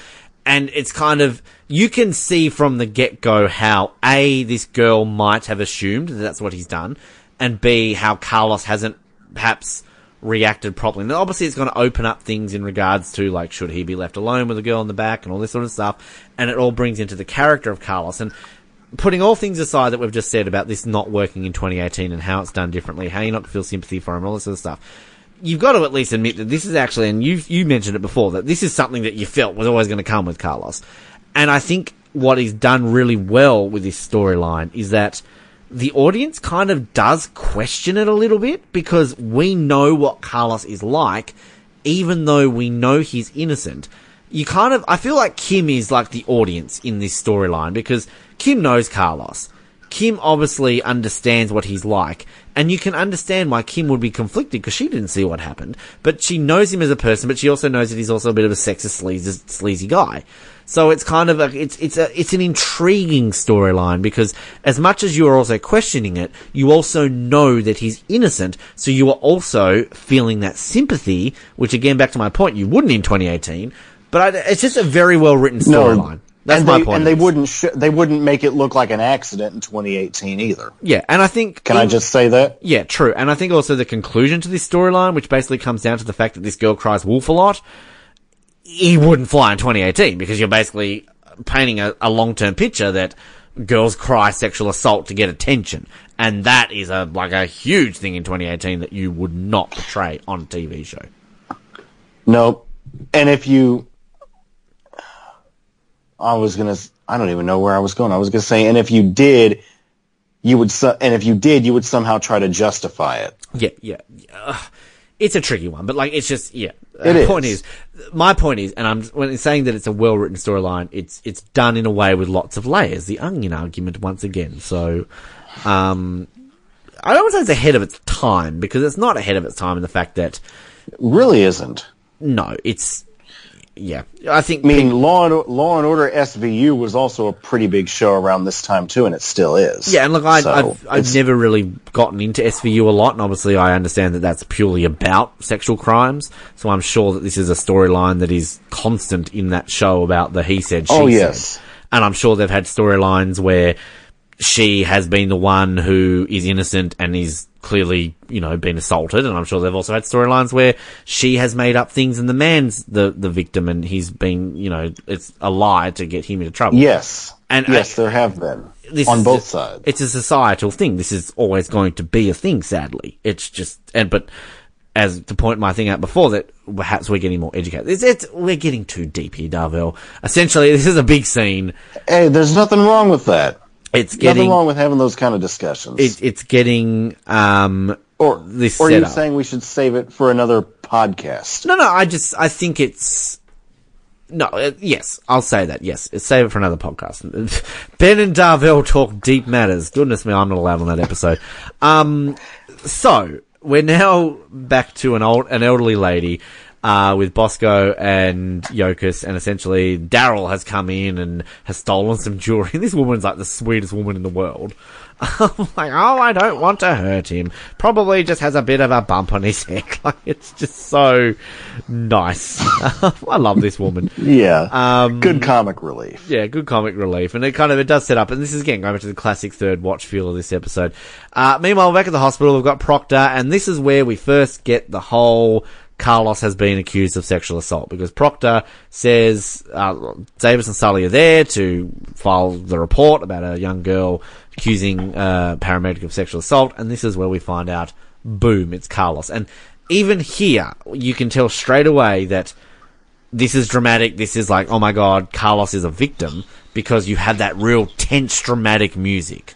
And it's kind of, you can see from the get go how A, this girl might have assumed that that's what he's done, and B, how Carlos hasn't perhaps reacted properly. And obviously it's going to open up things in regards to like, should he be left alone with the girl in the back and all this sort of stuff. And it all brings into the character of Carlos. And putting all things aside that we've just said about this not working in 2018 and how it's done differently, how you not feel sympathy for him, all this sort of stuff. You've got to at least admit that this is actually, and you you mentioned it before, that this is something that you felt was always going to come with Carlos. And I think what he's done really well with this storyline is that the audience kind of does question it a little bit because we know what Carlos is like, even though we know he's innocent. You kind of, I feel like Kim is like the audience in this storyline because Kim knows Carlos. Kim obviously understands what he's like, and you can understand why Kim would be conflicted because she didn't see what happened. But she knows him as a person, but she also knows that he's also a bit of a sexist, sleazy, sleazy guy. So it's kind of a, it's, it's a, it's an intriguing storyline because as much as you are also questioning it, you also know that he's innocent. So you are also feeling that sympathy, which again, back to my point, you wouldn't in 2018, but I, it's just a very well written storyline. That's and my they, point. And they wouldn't sh- they wouldn't make it look like an accident in 2018 either. Yeah, and I think Can I just say that? Yeah, true. And I think also the conclusion to this storyline, which basically comes down to the fact that this girl cries wolf a lot, he wouldn't fly in 2018 because you're basically painting a, a long-term picture that girls cry sexual assault to get attention. And that is a, like a huge thing in 2018 that you would not portray on a TV show. Nope. And if you, I was gonna, I don't even know where I was going. I was gonna say, and if you did, you would, su- and if you did, you would somehow try to justify it. Yeah, yeah. Ugh. it's a tricky one, but like it's just yeah. It the is. point is, my point is, and I'm when it's saying that it's a well written storyline, it's it's done in a way with lots of layers. The onion argument once again. So, um, I don't want to say it's ahead of its time because it's not ahead of its time in the fact that It really isn't. no, it's yeah. I think I mean, Law and Law and Order SVU was also a pretty big show around this time too, and it still is. Yeah, and look, I, So, I've, I've never really gotten into SVU a lot, and obviously I understand that that's purely about sexual crimes. So I'm sure that this is a storyline that is constant in that show about the he said, she Oh, said. And I'm sure they've had storylines where she has been the one who is innocent and is clearly, you know, been assaulted. And I'm sure they've also had storylines where she has made up things and the man's the, the victim and he's been, you know, it's a lie to get him into trouble. Yes. And yes, I- there have been this on both a- sides. It's a societal thing. This is always going to be a thing. Sadly, it's just and but as to point my thing out before that perhaps we're getting more educated. It's, it's we're getting too deep here, Darvell. Essentially, this is a big scene. Hey, there's nothing wrong with that. It's Nothing getting wrong with having those kind of discussions. it, it's getting um or this or are you saying we should save it for another podcast? No, no, I just, I think it's, no, uh, yes, I'll say that, yes. Save it for another podcast. (laughs) Ben and Darvell talk deep matters. Goodness me, I'm not allowed on that episode. Um, so, we're now back to an old, an elderly lady, uh, with Bosco and Yokas, and essentially Daryl has come in and has stolen some jewelry. (laughs) This woman's like the sweetest woman in the world. (laughs) I'm like, oh, I don't want to hurt him. Probably just has a bit of a bump on his (laughs) head. Like, it's just so nice. I love this woman. Yeah. Um, Good comic relief. Yeah, good comic relief, and it kind of it does set up. And this is again going back to the classic third watch feel of this episode. Uh, meanwhile, back at the hospital, we've got Proctor, and this is where we first get the whole Carlos has been accused of sexual assault because Proctor says uh, Davis and Sully are there to file the report about a young girl accusing uh, paramedic of sexual assault, and this is where we find out, boom, it's Carlos, and even here you can tell straight away that this is dramatic. This is like, oh my god, Carlos is a victim because you have that real tense, dramatic music.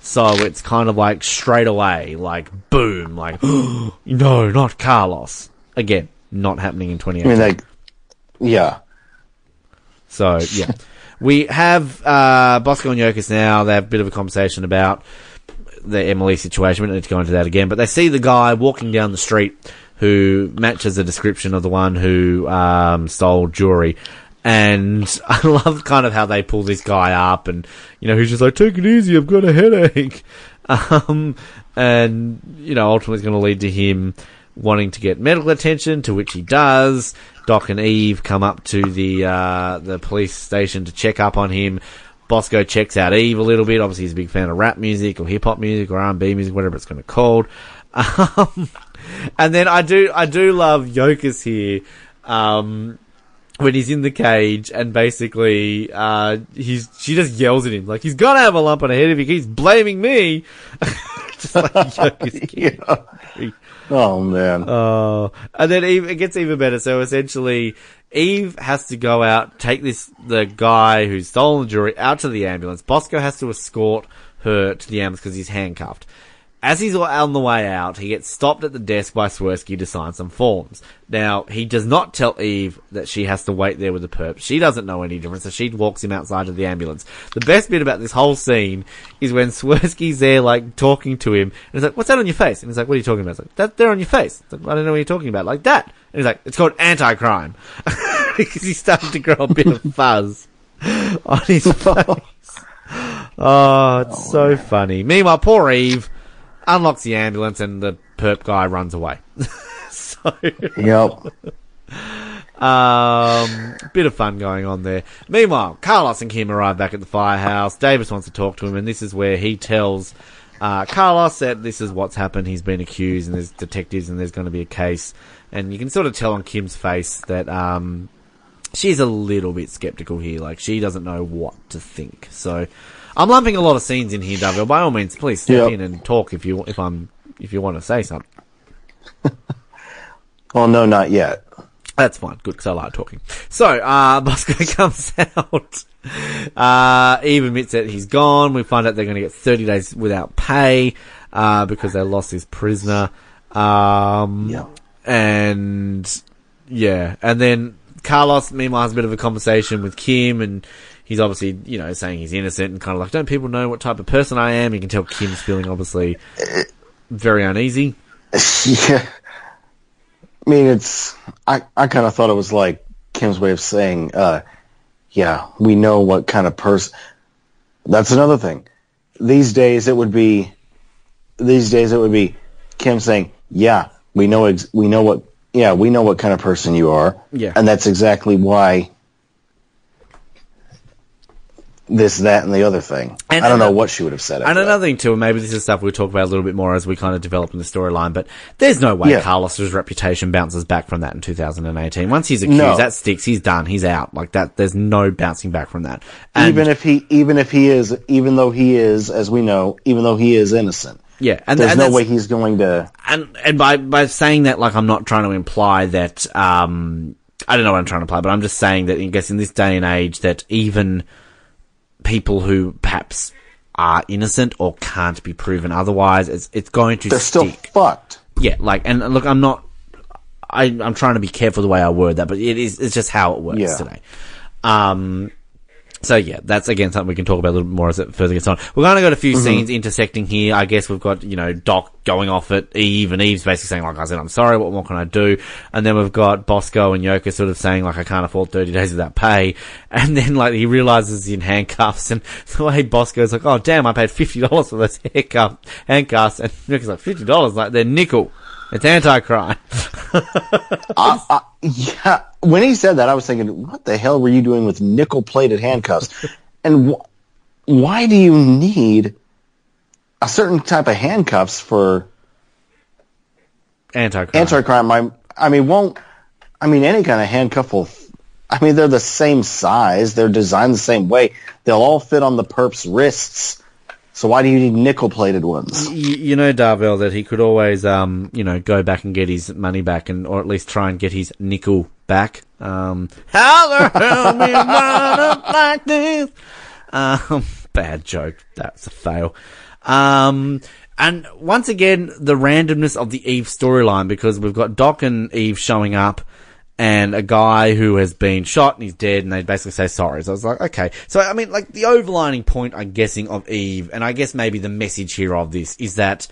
So it's kind of like straight away, like boom, like (gasps) no, not Carlos. Again, not happening in I 2018. mean, like, yeah. So yeah, we have uh, Bosco and Yokas now. They have a bit of a conversation about the Emily situation. We don't need to go into that again. But they see the guy walking down the street who matches the description of the one who um, stole jewelry. And (laughs) I love kind of how they pull this guy up and, you know, he's just like, take it easy, I've got a headache. (laughs) Um, and, you know, ultimately it's going to lead to him wanting to get medical attention, to which he does. Doc and Eve come up to the, uh, the police station to check up on him. Bosco checks out Eve a little bit. Obviously, he's a big fan of rap music or hip hop music or R&B music, whatever it's going to be called. (laughs) Um, and then I do, I do love Yokas here. Um, when he's in the cage and basically uh he's she just yells at him like he's got to have a lump on her head if he keeps blaming me (laughs) just like (laughs) kid. Yeah. Oh man. Oh, and then Eve, it gets even better. So essentially, Eve has to go out, take this, the guy who's stolen the jewelry out to the ambulance. Bosco has to escort her to the ambulance because he's handcuffed. As he's on the way out, he gets stopped at the desk by Swersky to sign some forms. Now, he does not tell Eve that she has to wait there with the perp. She doesn't know any difference, so she walks him outside of the ambulance. The best bit about this whole scene is when (laughs) Swersky's there, like, talking to him, and he's like, what's that on your face? And he's like, what are you talking about? It's like, that there on your face. Like, I don't know what you're talking about. Like that. And he's like, it's called anti-crime. (laughs) because he's starting to grow a bit of fuzz (laughs) on his face. Oh, it's oh, so funny. Meanwhile, poor Eve unlocks the ambulance and the perp guy runs away. (laughs) so, Yep. um, bit of fun going on there. Meanwhile, Carlos and Kim arrive back at the firehouse. Davis wants to talk to him, and this is where he tells uh, Carlos that this is what's happened. He's been accused, and there's detectives, and there's going to be a case. And you can sort of tell on Kim's face that um, she's a little bit skeptical here. Like she doesn't know what to think. So I'm lumping a lot of scenes in here, Darvell. By all means, please step Yep. in and talk if you if I'm if you want to say something. Well, (laughs) no, not yet. That's fine. Good, because I like talking. So, uh, (laughs) Bosco comes out. Uh, Eve admits that he's gone. We find out they're going to get 30 days without pay, uh, because they lost his prisoner. Um, Yeah. and, yeah. And then Carlos, meanwhile, has a bit of a conversation with Kim, and he's obviously, you know, saying he's innocent and kind of like, don't people know what type of person I am? You can tell Kim's feeling, obviously, very uneasy. (laughs) yeah. I mean, it's. I, I kind of thought it was like Kim's way of saying, uh, yeah, we know what kind of person. That's another thing. These days, it would be. These days, it would be Kim saying, yeah, we know, ex- we know what, yeah, we know what kind of person you are. Yeah. And that's exactly why this, that, and the other thing. And I don't know what she would have said. And that. another thing too, and maybe this is stuff we'll talk about a little bit more as we kind of develop in the storyline, but there's no way Yeah. Carlos's reputation bounces back from that in 2018. Once he's accused, No. that sticks, he's done, he's out. Like that, there's no bouncing back from that. And, even if he, even if he is, even though he is, as we know, even though he is innocent, yeah, and, there's and no way he's going to. and and by by saying that, like I'm not trying to imply that um I don't know what I'm trying to imply, but I'm just saying that I guess in this day and age that even people who perhaps are innocent or can't be proven otherwise, it's it's going to They're still stick. fucked. yeah, like, and look, I'm not, I, I'm trying to be careful the way I word that, but it is, it's just how it works Yeah. today. Um, so yeah, that's again something we can talk about a little bit more as it further gets on. We're going to go to a few Mm-hmm. scenes intersecting here. I guess we've got, you know, Doc going off at Eve and Eve's basically saying like, I said, I'm sorry, what more can I do? And then we've got Bosco and Yoka sort of saying like, I can't afford 30 days without pay. (laughs) And then like he realizes he's in handcuffs and (laughs) the way Bosco's like, oh damn, I paid $50 for those haircuff, handcuffs. And (laughs) Yoka's like, $50? Like they're nickel. It's anti-crime. I, I, yeah, when he said that, I was thinking, what the hell were you doing with nickel-plated handcuffs? (laughs) and wh- why do you need a certain type of handcuffs for Anti-crime. anti-crime? I, I mean, won't I mean any kind of handcuff will. I mean, they're the same size. They're designed the same way. They'll all fit on the perp's wrists. So why do you need nickel-plated ones? Y- you know, Darvell, that he could always, um, you know, go back and get his money back, and or at least try and get his nickel back. Um, how the hell we up like this? Um, (laughs) bad joke. That's a fail. Um, and once again, the randomness of the Eve storyline because we've got Doc and Eve showing up. And a guy who has been shot and he's dead, and they basically say sorry. So I was like, okay. So I mean, like the overlining point, I'm guessing, of Eve, and I guess maybe the message here of this is that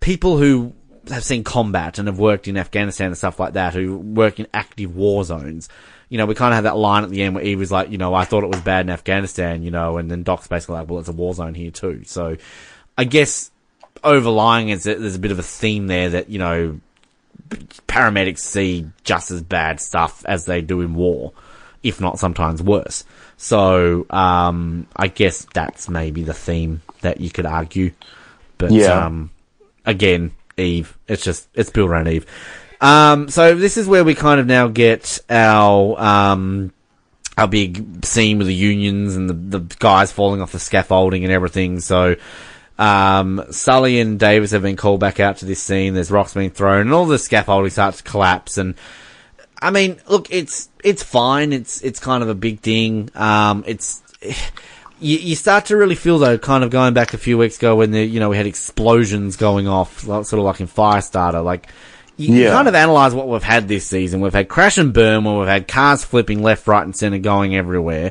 people who have seen combat and have worked in Afghanistan and stuff like that, who work in active war zones. You know, we kind of have that line at the end where Eve was like, you know, I thought it was bad in Afghanistan, you know, and then Doc's basically like, well, it's a war zone here too. So, I guess overlying is that there's a bit of a theme there that you know paramedics see just as bad stuff as they do in war, if not sometimes worse. So um, I guess that's maybe the theme that you could argue. But Yeah. um, again, Eve, it's just it's built around Eve. Um, so this is where we kind of now get our um, our big scene with the unions and the, the guys falling off the scaffolding and everything. So, um, Sully and Davis have been called back out to this scene. There's rocks being thrown and all the scaffolding starts to collapse. And I mean, look, it's, it's fine. It's, it's kind of a big thing. Um, it's, you, you start to really feel though, kind of going back a few weeks ago when the, you know, we had explosions going off, sort of like in Firestarter, like, you, you Yeah. kind of analyze what we've had this season. We've had crash and burn, where we've had cars flipping left, right, and center, going everywhere.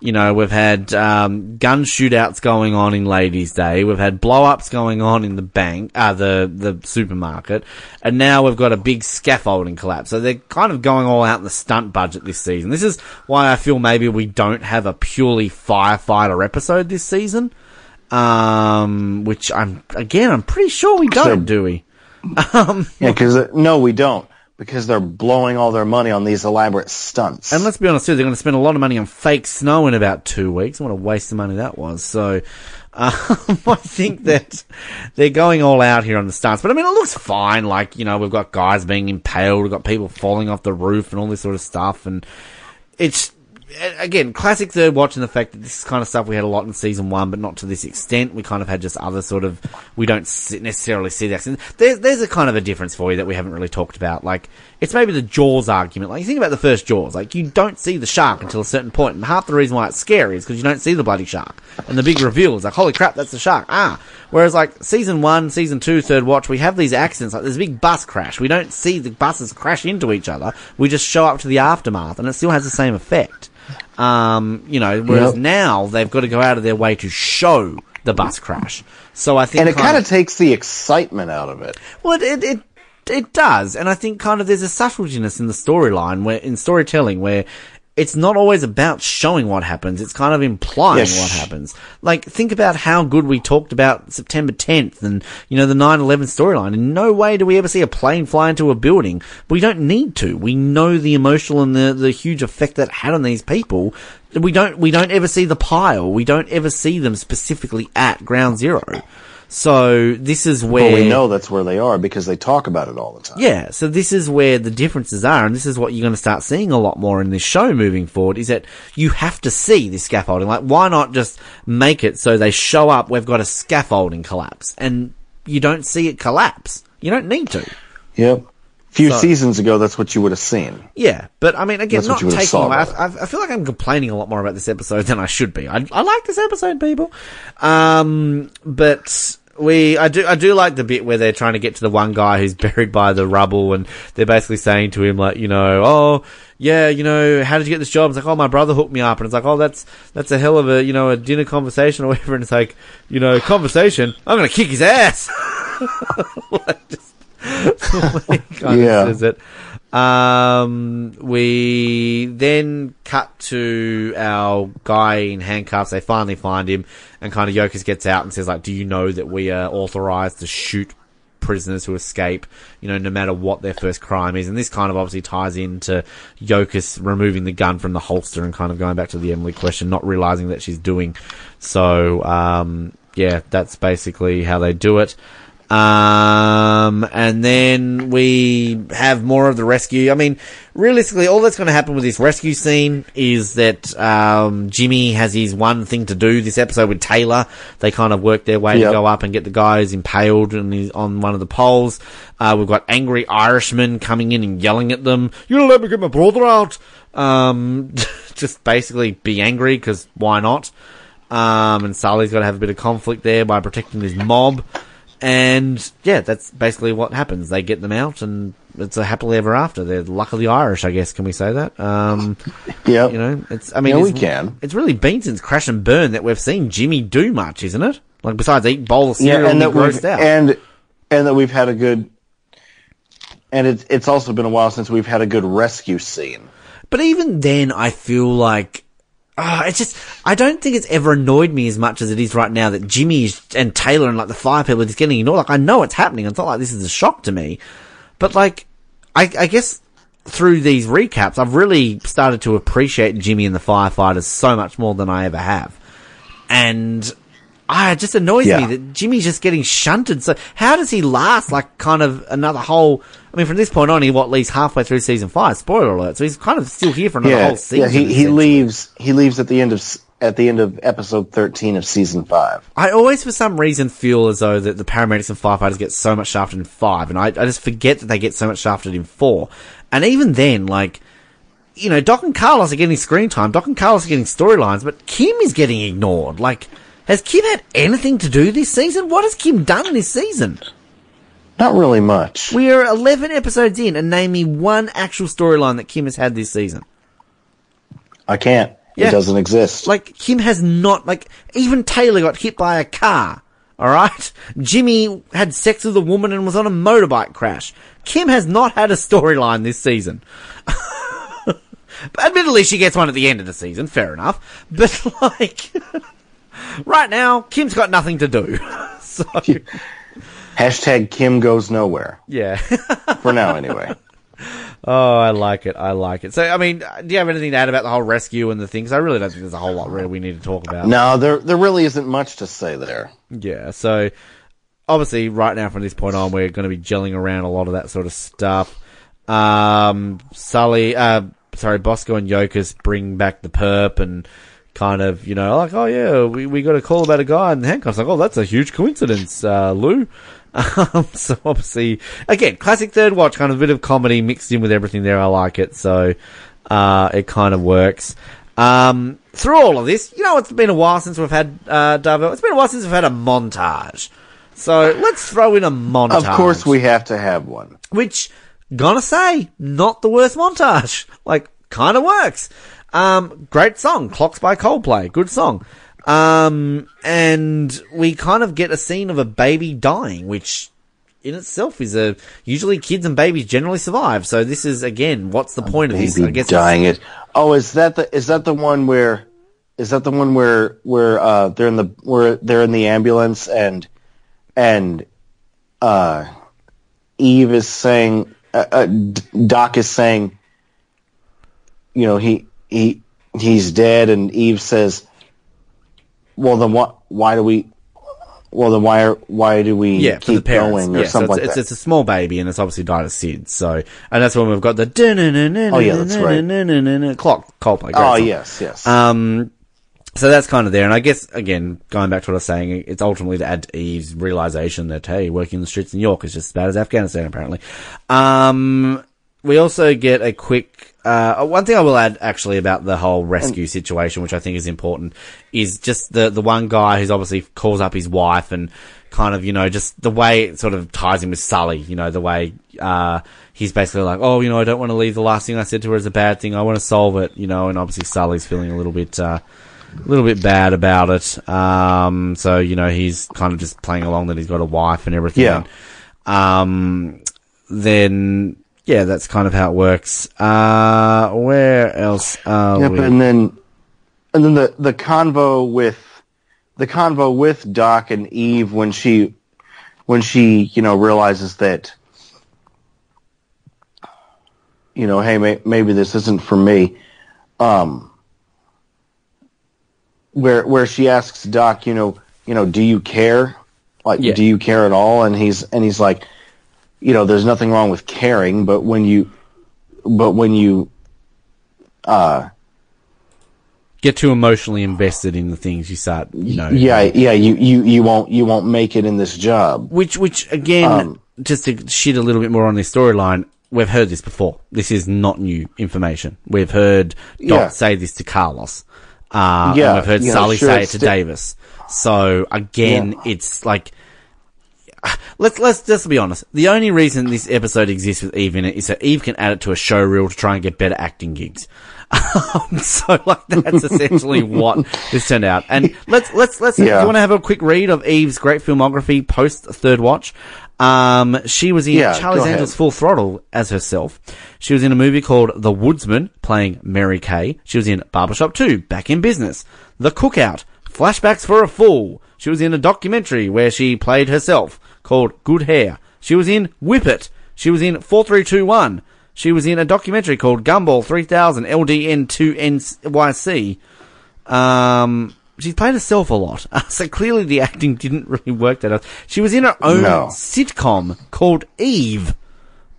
You know, we've had um, gun shootouts going on in Ladies' Day. We've had blow ups going on in the bank, uh, the the supermarket, and now we've got a big scaffolding collapse. So they're kind of going all out in the stunt budget this season. This is why I feel maybe we don't have a purely firefighter episode this season. Um, which I'm again, I'm pretty sure we don't, do we? (laughs) Yeah, because no, we don't. Because they're blowing all their money on these elaborate stunts. And let's be honest too, they're going to spend a lot of money on fake snow in about two weeks. What a waste of money that was. So, (laughs) um, I think that they're going all out here on the stunts. But I mean, it looks fine. Like, you know, we've got guys being impaled, we've got people falling off the roof and all this sort of stuff. And it's, again, classic third watch and the fact that this is kind of stuff we had a lot in season one, but not to this extent. We kind of had just other sort of, we don't necessarily see that. There's, there's a kind of a difference for you that we haven't really talked about. Like, it's maybe the Jaws argument. Like, you think about the first Jaws, like, you don't see the shark until a certain point, and half the reason why it's scary is because you don't see the bloody shark. And the big reveal is like, holy crap, that's the shark. Ah. Whereas, like, season one, season two, third watch, we have these accidents, like, there's a big bus crash. We don't see the buses crash into each other. We just show up to the aftermath, and it still has the same effect. Um, you know, whereas Yep. now they've got to go out of their way to show the bus crash. So I think and it kind of takes the excitement out of it. well, it, it it does, and I think kind of there's a subtletiness in the storyline where in storytelling where it's not always about showing what happens; it's kind of implying Yes. what happens. Like think about how good we talked about September 10th and you know the 9/11 storyline. In no way do we ever see a plane fly into a building. We don't need to. We know the emotional and the the huge effect that it had on these people. We don't we don't ever see the pile. We don't ever see them specifically at Ground Zero. So this is where But we know that's where they are because they talk about it all the time. yeah, so this is where the differences are, and this is what you're going to start seeing a lot more in this show moving forward, is that you have to see this scaffolding. Like, why not just make it so they show up, we've got a scaffolding collapse, and you don't see it collapse. You don't need to. Yep. Few So- seasons ago, that's what you would have seen. Yeah, but I mean, again, That's not taking saw away. I, I I feel like I'm complaining a lot more about this episode than I should be. I, I like this episode, people. Um, but we, I do, I do like the bit where they're trying to get to the one guy who's (laughs) buried by the rubble, and they're basically saying to him, like, you know, oh, yeah, you know, how did you get this job? It's like, oh, my brother hooked me up, and it's like, oh, that's that's a hell of a, you know, a dinner conversation or whatever, and it's like, you know, conversation. I'm gonna kick his ass. (laughs) like, just, the way kind Yeah. says it. Um, we then cut to our guy in handcuffs. They finally find him, and kind of Yokas gets out and says, like, do you know that we are authorized to shoot prisoners who escape, you know, no matter what their first crime is. And this kind of obviously ties into Yokas removing the gun from the holster and kind of going back to the Emily question, not realizing that she's doing. So, um, yeah, that's basically how they do it. Um, and then we have more of the rescue. I mean, realistically, all that's going to happen with this rescue scene is that, um, Jimmy has his one thing to do this episode with Taylor. They kind of work their way to go up and get the guy who's impaled and he's on one of the poles. Uh, we've got angry Irishmen coming in and yelling at them. You don't let me get my brother out. Um, (laughs) just basically be angry because why not? Um, and Sully's got to have a bit of conflict there by protecting this mob. And yeah, that's basically what happens. They get them out, and it's a happily ever after. They're luckily Irish, I guess. Can we say that? Um, (laughs) Yep. you know, it's. I mean, Yeah, it's, we can. It's really been since Crash and Burn that we've seen Jimmy do much, isn't it? Like besides eat bowl of yeah, cereal and and we've grossed out. and and that we've had a good and it's it's also been a while since we've had a good rescue scene. But even then, I feel like. Ah, it's just, I don't think it's ever annoyed me as much as it is right now that Jimmy and Taylor and like the fire people are just getting ignored. Like, I know it's happening. It's not like this is a shock to me. But like, I, I guess through these recaps, I've really started to appreciate Jimmy and the firefighters so much more than I ever have. And ah, it just annoys Yeah. me that Jimmy's just getting shunted. So how does he last like kind of another whole? I mean, from this point on, he what leaves halfway through season five. Spoiler alert! So he's kind of still here for another Yeah, whole season. yeah. He he leaves he leaves at the end of at the end of episode thirteen of season five. I always, for some reason, feel as though that the paramedics and firefighters get so much shafted in five, and I, I just forget that they get so much shafted in four. And even then, like, you know, Doc and Carlos are getting screen time, Doc and Carlos are getting storylines, but Kim is getting ignored. Like, has Kim had anything to do this season? What has Kim done this season? Not really much. We are 11 episodes in, and name me one actual storyline that Kim has had this season. I can't. Yeah. It doesn't exist. Like, Kim has not, like, even Taylor got hit by a car. Alright? Jimmy had sex with a woman and was on a motorbike crash. Kim has not had a storyline this season. But (laughs) Admittedly, she gets one at the end of the season, fair enough. But, like, (laughs) right now, Kim's got nothing to do. (laughs) So, (laughs) Hashtag Kim goes nowhere yeah. (laughs) for now, anyway. Oh, I like it. I like it. So, I mean, do you have anything to add about the whole rescue and the things? I really don't think there's a whole lot really we need to talk about. no, there there really isn't much to say there. Yeah, so obviously, right now from this point on, we're going to be gelling around a lot of that sort of stuff. Um, Sully, uh, sorry, Bosco and Yokas bring back the perp and kind of, you know, like, oh yeah, we, we got a call about a guy in handcuffs. Like, oh, that's a huge coincidence, uh, Lou. (laughs) Um, so obviously, again, classic third watch, kind of a bit of comedy mixed in with everything there. I like it. So, uh, it kind of works. Um, through all of this, you know, it's been a while since we've had, uh, Darvell. It's been a while since we've had a montage. So let's throw in a montage. Of course, we have to have one. Which, gonna say, not the worst montage. (laughs) Like, kinda works. Um, great song. Clocks by Coldplay. Good song. Um, and we kind of get a scene of a baby dying, which in itself is a, usually kids and babies generally survive. So this is, again, what's the point of this? I guess dying it. Oh, is that the is that the one where is that the one where where uh they're in the where they're in the ambulance and and uh Eve is saying uh, uh, Doc is saying you know he he he's dead and Eve says well then what why do we well then why are why do we Yeah, keep parents. going or yeah, so it's, like it's, that it's a small baby and it's obviously died of SIDS. So, and that's when we've got the Oh, yeah, that's right. clock Coldplay. oh song. yes yes Um, so that's kind of there. And I guess, again, going back to what I was saying, it's ultimately to add to Eve's realization that, hey, working in the streets in New York is just as bad as Afghanistan, apparently. Um, we also get a quick, uh, one thing I will add actually about the whole rescue situation, which I think is important, is just the, the one guy who's obviously calls up his wife and kind of, you know, just the way it sort of ties him with Sully, you know, the way, uh, he's basically like, oh, you know, I don't want to leave the last thing I said to her is a bad thing. I want to solve it, you know, and obviously Sully's feeling a little bit, uh, a little bit bad about it. Um, so, you know, he's kind of just playing along that he's got a wife and everything. Yeah. Um, then, yeah, that's kind of how it works. Uh, where else are Yep, we? and then and then the the convo with the convo with Doc and Eve when she when she you know realizes that you know hey may, maybe this isn't for me um where where she asks Doc you know you know do you care like Yeah. do you care at all and he's and he's like you know there's nothing wrong with caring but when you but when you uh Get too emotionally invested in the things you start, you know. yeah, yeah, you, you, you won't, you won't make it in this job. Which, which again, Um, just to shit a little bit more on this storyline, we've heard this before. This is not new information. We've heard Doc Yeah. say this to Carlos. Uh, Yeah, and we've heard know, Sully sure, say it to sti- Davis. So again, Yeah. it's like, (sighs) let's, let's just be honest. The only reason this episode exists with Eve in it is so Eve can add it to a show reel to try and get better acting gigs. (laughs) Um, so like that's essentially (laughs) what this turned out. And let's let's let's. Do Yeah. you want to have a quick read of Eve's great filmography post Third Watch? Um, she was in Yeah, Charlie's. Angels Full Throttle as herself. She was in a movie called The Woodsman, playing Mary Kay. She was in Barbershop 2, Back in Business, The Cookout, Flashbacks for a Fool. She was in a documentary where she played herself called Good Hair. She was in Whip It. She was in 4321. She was in a documentary called Gumball 3000 LDN2NYC. Um, she's played herself a lot. (laughs) so clearly the acting didn't really work that out. She was in her own No. sitcom called Eve.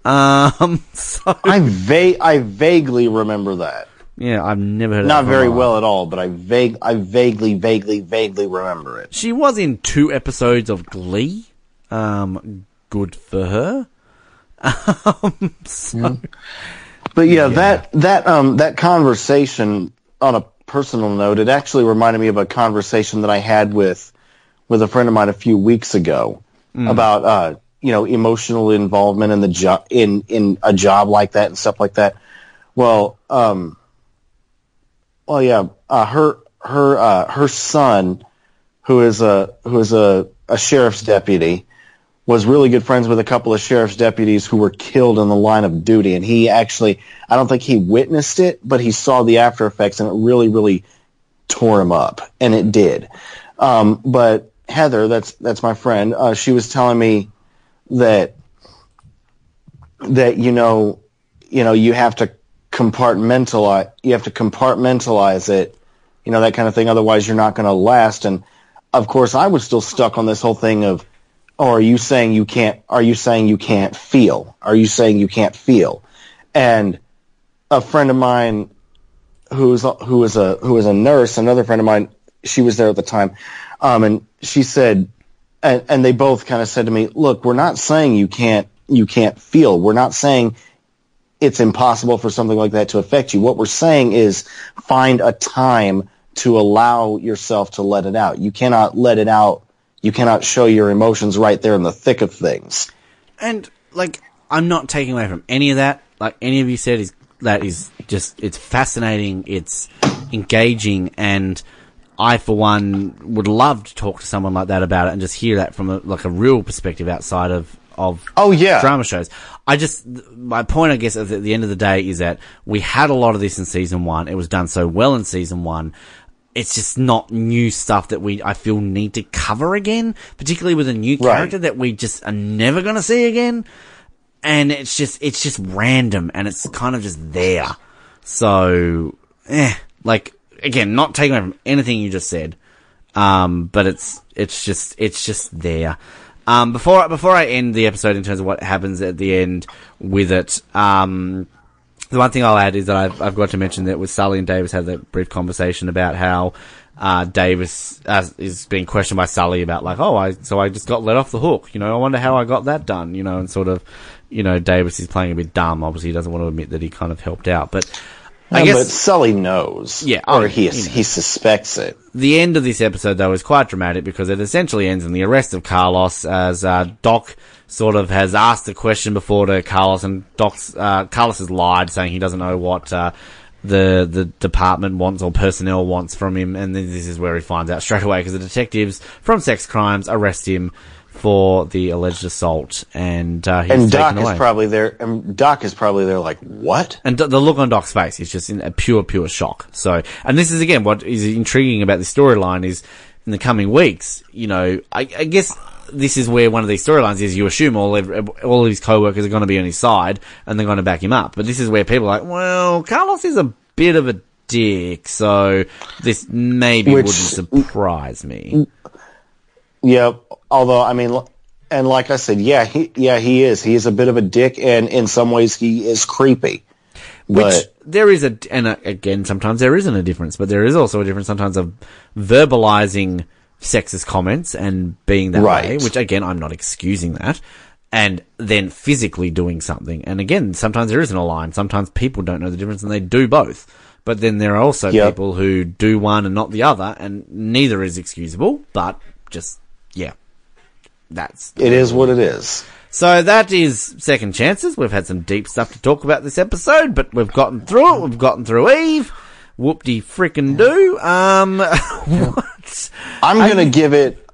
Um, (laughs) so I va- I vaguely remember that. yeah, I've never heard of Not very well at all, but I vague I vaguely, vaguely, vaguely remember it. She was in two episodes of Glee. Um, good for her. (laughs) Um, so, But yeah, that that um that conversation on a personal note, it actually reminded me of a conversation that I had with with a friend of mine a few weeks ago about uh you know emotional involvement in the job in in a job like that and stuff like that. Well, um, well, yeah, uh, her her uh, her son, who is a who is a a sheriff's deputy, was really good friends with a couple of sheriff's deputies who were killed in the line of duty. And he actually, I don't think he witnessed it, but he saw the after effects and it really, really tore him up. And it did. Um, but Heather, that's, that's my friend, uh, she was telling me that, that, you know, you know, you have to compartmentalize, you have to compartmentalize it, you know, that kind of thing. Otherwise you're not going to last. And of course I was still stuck on this whole thing of, or are you saying you can't are you saying you can't feel? Are you saying you can't feel? And a friend of mine who's who is a who is a nurse another friend of mine she was there at the time um and she said and, and they both kind of said to me look we're not saying you can't you can't feel. We're not saying it's impossible for something like that to affect you. What we're saying is find a time to allow yourself to let it out. You cannot let it out you cannot show your emotions right there in the thick of things. and like, I'm not taking away from any of that. Like any of you said is that is just it's fascinating. It's engaging, and I, for one, would love to talk to someone like that about it and just hear that from a, like a real perspective outside of of Oh, yeah. drama shows. I just my point, I guess, at the end of the day is that we had a lot of this in season one. It was done so well in season one. It's just not new stuff that we I feel need to cover again, particularly with a new Right. character that we just are never to see again. And it's just it's just random and it's kind of just there. So, eh, like again, not taking away from anything you just said. Um, but it's it's just it's just there. Um, before before I end the episode in terms of what happens at the end with it, um, the one thing I'll add is that I've, I've got to mention that with Sully and Davis had that brief conversation about how uh, Davis uh, is being questioned by Sully about like, oh, I so I just got let off the hook. You know, I wonder how I got that done. You know, and sort of, you know, Davis is playing a bit dumb. Obviously, he doesn't want to admit that he kind of helped out, but. I Yeah, guess but Sully knows, Yeah, or he you know. he suspects it. the end of this episode though is quite dramatic because it essentially ends in the arrest of Carlos as uh, Doc sort of has asked a question before to Carlos and Doc's uh, Carlos has lied saying he doesn't know what uh, the the department wants or personnel wants from him and then this is where he finds out straight away because the detectives from sex crimes arrest him for the alleged assault and uh, he's And Doc is probably there. And Doc is probably there, like what? And the look on Doc's face is just in a pure, pure shock. So, and this is again what is intriguing about the storyline is in the coming weeks. You know, I, I guess this is where one of these storylines is. You assume all ev- all of his co-workers are going to be on his side and they're going to back him up. But this is where people are like, well, Carlos is a bit of a dick, so this maybe Which- wouldn't surprise me. Yeah. Although I mean, and like I said, yeah, he yeah he is. He is a bit of a dick, and in some ways he is creepy. Which But there is a, and uh again, sometimes there isn't a difference, but there is also a difference sometimes of verbalizing sexist comments and being that way, which again, I'm not excusing that, and then physically doing something. And again, sometimes there isn't a line. Sometimes people don't know the difference and they do both. But then there are also Yep. people who do one and not the other, and neither is excusable, but just, yeah. That's it is what it is. so that is second chances. We've had some deep stuff to talk about this episode, but we've gotten through it. We've gotten through Eve. Whoop de frickin' do. Um, (laughs) (laughs) what? I'm gonna give it.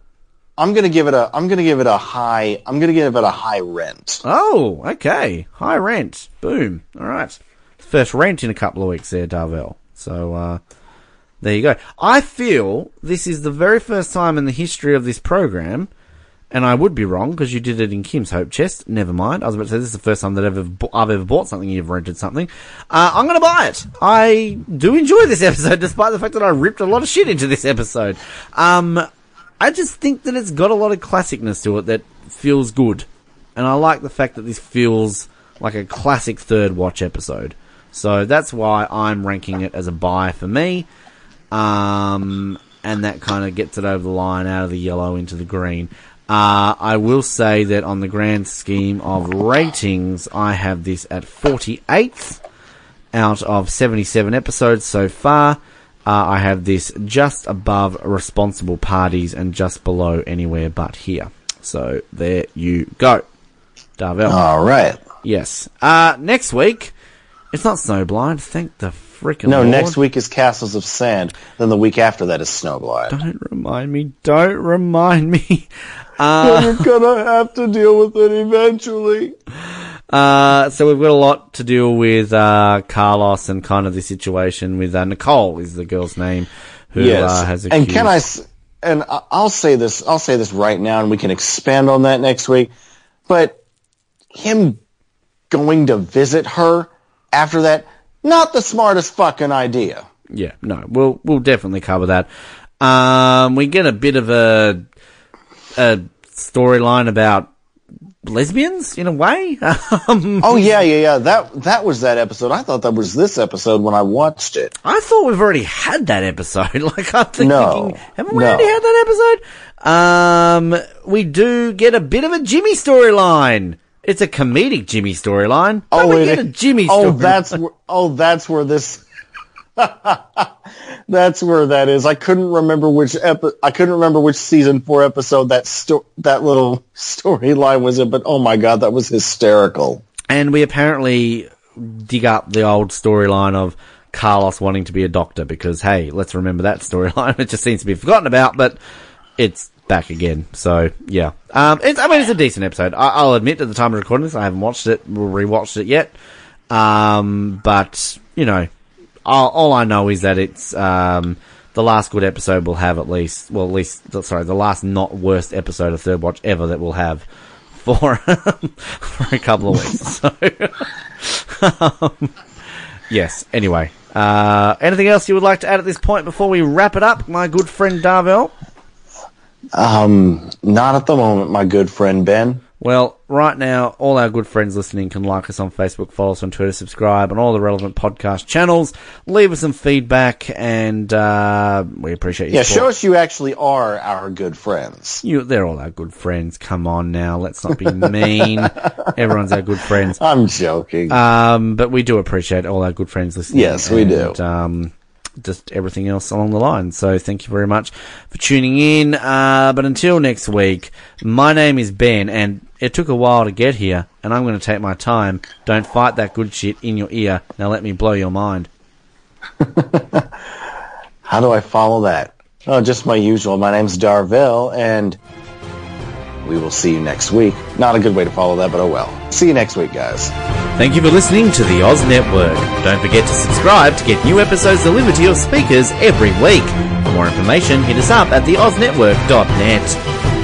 I'm gonna give it a I'm gonna give it a high I'm gonna give it a high rent. Oh, okay. High rent. Boom. All right. First rent in a couple of weeks there, Darvell. So, uh, there you go. I feel this is the very first time in the history of this program, and I would be wrong because you did it in Kim's Hope Chest. Never mind. I was about to say this is the first time that I've ever, I've ever bought something. You've rented something. Uh, I'm going to buy it. I do enjoy this (laughs) episode, despite the fact that I ripped a lot of shit into this episode. Um, I just think that it's got a lot of classicness to it that feels good, and I like the fact that this feels like a classic third watch episode. So that's why I'm ranking it as a buy for me. Um, and that kind of gets it over the line out of the yellow into the green. Uh, I will say that on the grand scheme of ratings, I have this at 48th out of 77 episodes so far. Uh, I have this just above responsible parties and just below anywhere but here. So there you go. Darvell. All right. Yes. Uh, next week, it's not Snowblind. Thank the freaking No, Lord. next week is Castles of Sand. Then the week after that is Snowblind. Don't remind me. Don't remind me. Uh, You're gonna have to deal with it eventually. uh, so we've got a lot to deal with uh, Carlos and kind of the situation with uh, Nicole is the girl's name who Yes. uh, has accused. and can I? s- And I- I'll say this. I'll say this right now, and we can expand on that next week. But him going to visit her after that, not the smartest fucking idea. Yeah, no, we'll we'll definitely cover that. Um, we get a bit of a a storyline about lesbians in a way. (laughs) um, Oh yeah, yeah, yeah. That that was that episode. I thought that was this episode when I watched it. I thought we've already had that episode. (laughs) Like I'm thinking, No, haven't we no. already had that episode? Um, we do get a bit of a Jimmy storyline. It's a comedic Jimmy storyline. But we get a Jimmy. Oh, storyline. that's where, oh, that's where this. (laughs) that's where that is. I couldn't remember which epi- I couldn't remember which season four episode that sto- that little (laughs) storyline was in. But oh my god, that was hysterical. and we apparently dig up the old storyline of Carlos wanting to be a doctor because hey, let's remember that storyline. (laughs) It just seems to be forgotten about, but it's back again. So yeah, um, it's I mean it's a decent episode. I, I'll admit at the time of recording this, I haven't watched it, rewatched it yet. Um, but you know, all, all I know is that it's um, the last good episode we'll have at least. Well, at least sorry, the last not worst episode of Third Watch ever that we'll have for (laughs) for a couple of weeks. So, (laughs) um, yes. Anyway, uh, anything else you would like to add at this point before we wrap it up, my good friend Darvell? Um, not at the moment, my good friend Ben. Well, right now, all our good friends listening can like us on Facebook, follow us on Twitter, subscribe on all the relevant podcast channels, leave us some feedback, and uh, we appreciate you. Yeah, support. show us you actually are our good friends. You, they're all our good friends. Come on now, let's not be mean. (laughs) Everyone's our good friends. I'm joking. Um, but we do appreciate all our good friends listening. Yes, we do. Um, just everything else along the line. So thank you very much for tuning in. Uh, but until next week, my name is Ben, and it took a while to get here, and I'm going to take my time. Don't fight that good shit in your ear. Now let me blow your mind. (laughs) How do I follow that? Oh, just my usual. My name's Darvell, and we will see you next week. Not a good way to follow that, but oh well. See you next week, guys. Thank you for listening to the Oz Network. Don't forget to subscribe to get new episodes delivered to your speakers every week. For more information, hit us up at theoznetwork.net.